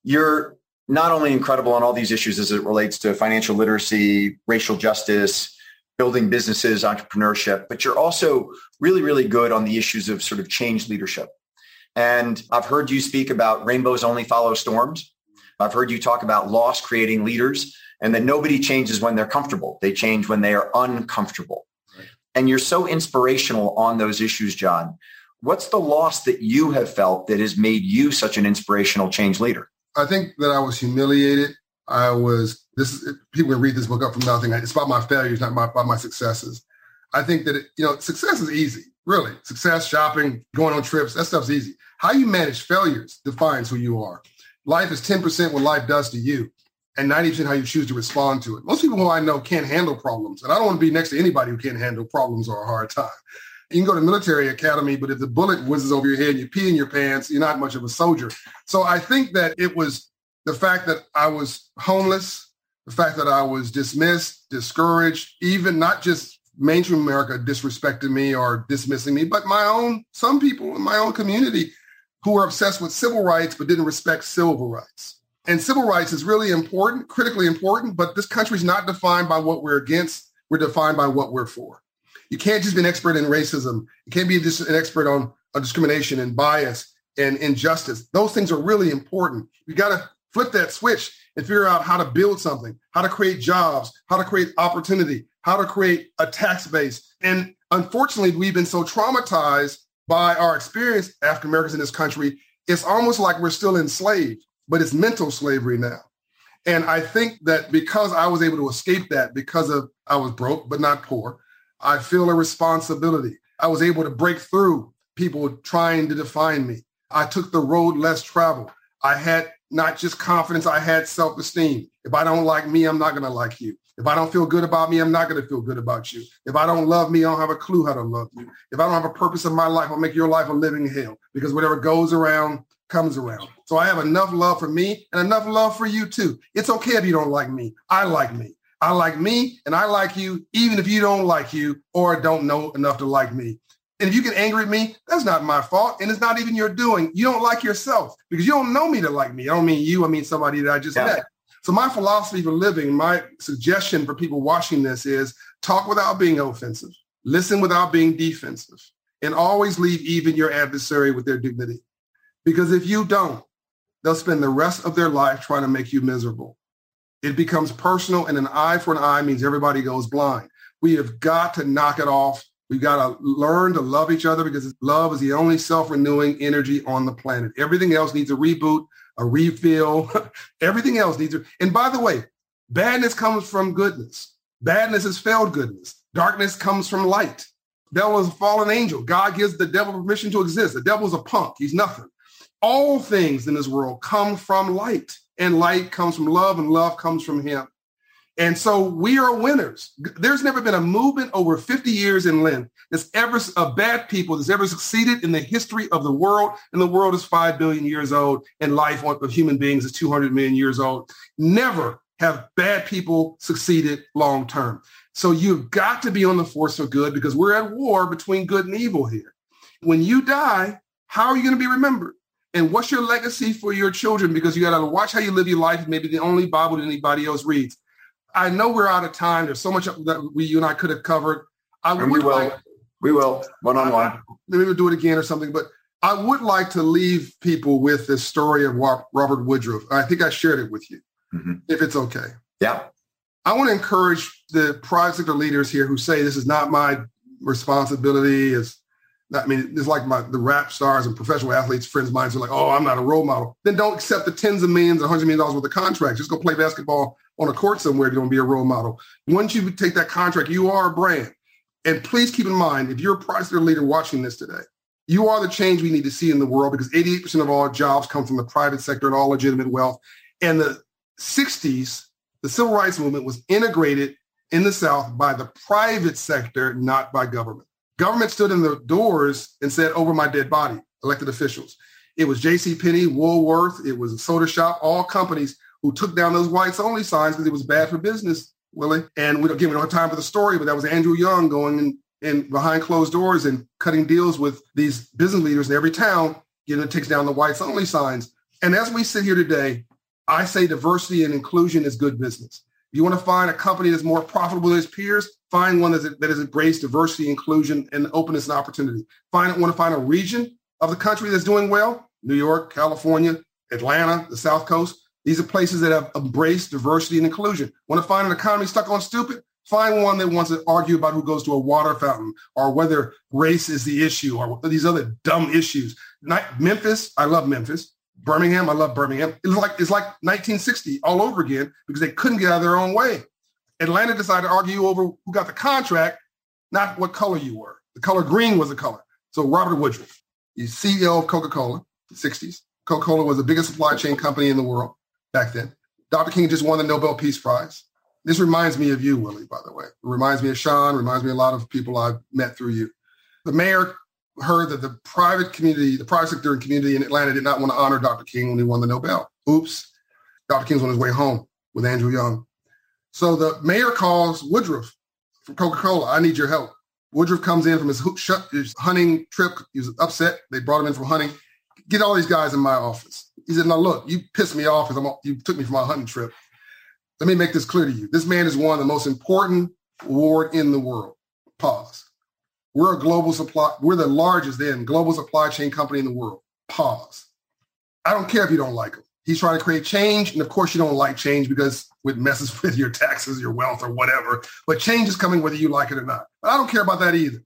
You're not only incredible on all these issues as it relates to financial literacy, racial justice, building businesses, entrepreneurship, but you're also really, really good on the issues of sort of change leadership. And I've heard you speak about rainbows only follow storms. I've heard you talk about loss creating leaders and that nobody changes when they're comfortable. They change when they are uncomfortable. Right. And you're so inspirational on those issues, John. What's the loss that you have felt that has made you such an inspirational change leader? I think that I was humiliated. I was this is people can read this book up from nothing. It's about my failures, not my, about my successes. I think that it, you know success is easy, really. Success, shopping, going on trips, that stuff's easy. How you manage failures defines who you are. Life is 10% what life does to you and 90% how you choose to respond to it. Most people who I know can't handle problems. And I don't want to be next to anybody who can't handle problems or a hard time. You can go to military academy, but if the bullet whizzes over your head and you pee in your pants, you're not much of a soldier. So I think that it was the fact that I was homeless, the fact that I was dismissed, discouraged, even not just mainstream America disrespecting me or dismissing me, but my own, some people in my own community who were obsessed with civil rights but didn't respect civil rights. And civil rights is really important, critically important, but this country is not defined by what we're against. We're defined by what we're for. You can't just be an expert in racism. You can't be just an expert on, on discrimination and bias and injustice. Those things are really important. You got to flip that switch and figure out how to build something, how to create jobs, how to create opportunity, how to create a tax base. And unfortunately, we've been so traumatized by our experience, African Americans in this country, it's almost like we're still enslaved, but it's mental slavery now. And I think that because I was able to escape that because of I was broke but not poor, I feel a responsibility. I was able to break through people trying to define me. I took the road less traveled. I had not just confidence, I had self esteem. If I don't like me, I'm not going to like you. If I don't feel good about me, I'm not going to feel good about you. If I don't love me, I don't have a clue how to love you. If I don't have a purpose in my life, I'll make your life a living hell because whatever goes around comes around. So I have enough love for me and enough love for you too. It's okay if you don't like me. I like me. I like me and I like you, even if you don't like you or don't know enough to like me. And if you get angry at me, that's not my fault. And it's not even your doing. You don't like yourself because you don't know me to like me. I don't mean you, I mean somebody that I just yeah. met. So my philosophy for living, my suggestion for people watching this is talk without being offensive, listen without being defensive, and always leave even your adversary with their dignity. Because if you don't, they'll spend the rest of their life trying to make you miserable. It becomes personal and an eye for an eye means everybody goes blind. We have got to knock it off We've got to learn to love each other because love is the only self-renewing energy on the planet. Everything else needs a reboot, a refill. Everything else needs a, and by the way, badness comes from goodness. Badness is failed goodness. Darkness comes from light. Devil is a fallen angel. God gives the devil permission to exist. The devil is a punk. He's nothing. All things in this world come from light, and light comes from love, and love comes from him. And so we are winners. There's never been a movement over 50 years in length that's ever a bad people that's ever succeeded in the history of the world. And the world is 5 billion years old and life of human beings is 200 million years old. Never have bad people succeeded long term. So you've got to be on the force of good because we're at war between good and evil here. When you die, how are you going to be remembered? And what's your legacy for your children? Because you got to watch how you live your life. Maybe the only Bible that anybody else reads. I know we're out of time. There's so much that we, you and I could have covered. I and would we will. Like, We will one on one. Maybe we'll do it again or something. But I would like to leave people with this story of Robert Woodruff. I think I shared it with you, mm-hmm. if it's okay. Yeah. I want to encourage the private sector leaders here who say this is not my responsibility. It's not, I mean, it's like my the rap stars and professional athletes, friends of mine, are like, oh, I'm not a role model. Then don't accept the tens of millions, hundreds of million dollars worth of contracts. Just go play basketball on a court somewhere if you want to be a role model. Once you take that contract, you are a brand. And please keep in mind, if you're a private leader watching this today, you are the change we need to see in the world because 88% of all jobs come from the private sector and all legitimate wealth. And the 60s, the civil rights movement was integrated in the South by the private sector, not by government. Government stood in the doors and said, over my dead body, elected officials. It was J.C. Penney, Woolworth, it was a soda shop, all companies who took down those whites only signs because it was bad for business, Willie. And we don't give we don't time for the story, but that was Andrew Young going in and behind closed doors and cutting deals with these business leaders in every town, you know, takes down the whites only signs. And as we sit here today, I say diversity and inclusion is good business. If you want to find a company that's more profitable than its peers, find one that has embraced diversity, inclusion, and openness and opportunity. Find want to find a region of the country that's doing well, New York, California, Atlanta, the South Coast. These are places that have embraced diversity and inclusion. Want to find an economy stuck on stupid? Find one that wants to argue about who goes to a water fountain or whether race is the issue or these other dumb issues. Memphis, I love Memphis. Birmingham, I love Birmingham. It's like it's like 1960 all over again because they couldn't get out of their own way. Atlanta decided to argue over who got the contract, not what color you were. The color green was the color. So Robert Woodruff, he's CEO of Coca-Cola, the 60s. Coca-Cola was the biggest supply chain company in the world back then. Dr. King just won the Nobel Peace Prize. This reminds me of you, Willie, by the way. It reminds me of Sean, reminds me of a lot of people I've met through you. The mayor heard that the private community, the private sector and community in Atlanta did not want to honor Dr. King when he won the Nobel. Oops. Dr. King's on his way home with Andrew Young. So the mayor calls Woodruff from Coca-Cola. I need your help. Woodruff comes in from his, his hunting trip. He was upset. They brought him in from hunting. Get all these guys in my office. He said, "Now look, you pissed me off because you took me for my hunting trip. Let me make this clear to you. This man has won the most important award in the world. Pause. We're a global supply. We're the largest then global supply chain company in the world. Pause. I don't care if you don't like him. He's trying to create change, and of course, you don't like change because it messes with your taxes, your wealth, or whatever. But change is coming whether you like it or not. But I don't care about that either.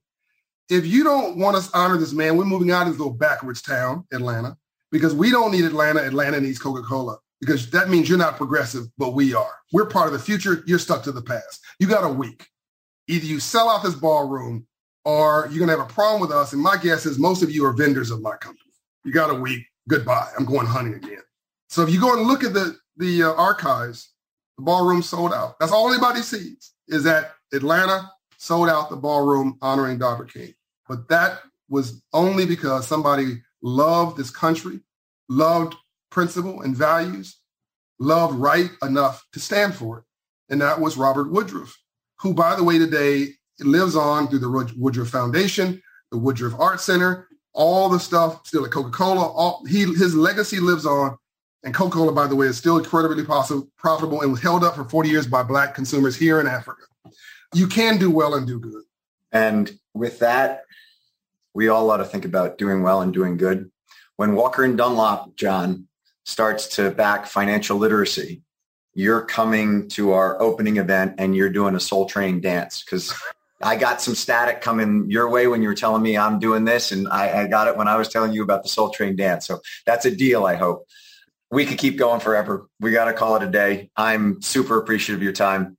If you don't want us to honor this man, we're moving out of this little backwards town, Atlanta, because we don't need Atlanta. Atlanta needs Coca-Cola because that means you're not progressive, but we are. We're part of the future. You're stuck to the past. You got a week. Either you sell out this ballroom or you're going to have a problem with us. And my guess is most of you are vendors of my company. You got a week. Goodbye. I'm going hunting again. So if you go and look at the, the uh, archives, the ballroom sold out. That's all anybody sees is that Atlanta sold out the ballroom honoring Dr. King. But that was only because somebody loved this country, loved principle and values, loved right enough to stand for it. And that was Robert Woodruff, who, by the way, today lives on through the Woodruff Foundation, the Woodruff Art Center, all the stuff still at Coca-Cola. All, he, his legacy lives on. And Coca-Cola, by the way, is still incredibly possible, profitable and was held up for 40 years by Black consumers here in Africa. You can do well and do good. And with that, we all ought to think about doing well and doing good. When Walker and Dunlop, John, starts to back financial literacy, you're coming to our opening event and you're doing a soul train dance because I got some static coming your way when you were telling me I'm doing this, and I, I, got it when I was telling you about the Soul Train dance. So that's a deal. I hope we could keep going forever. We got to call it a day. I'm super appreciative of your time.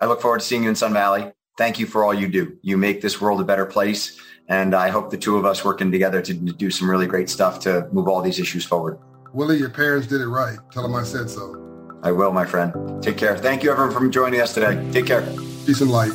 I look forward to seeing you in Sun Valley. Thank you for all you do. You make this world a better place, and I hope the two of us working together to, do some really great stuff to move all these issues forward. Willie, your parents did it right. Tell them I said so. I will, my friend. Take care. Thank you, everyone, for joining us today. Take care. Peace and light.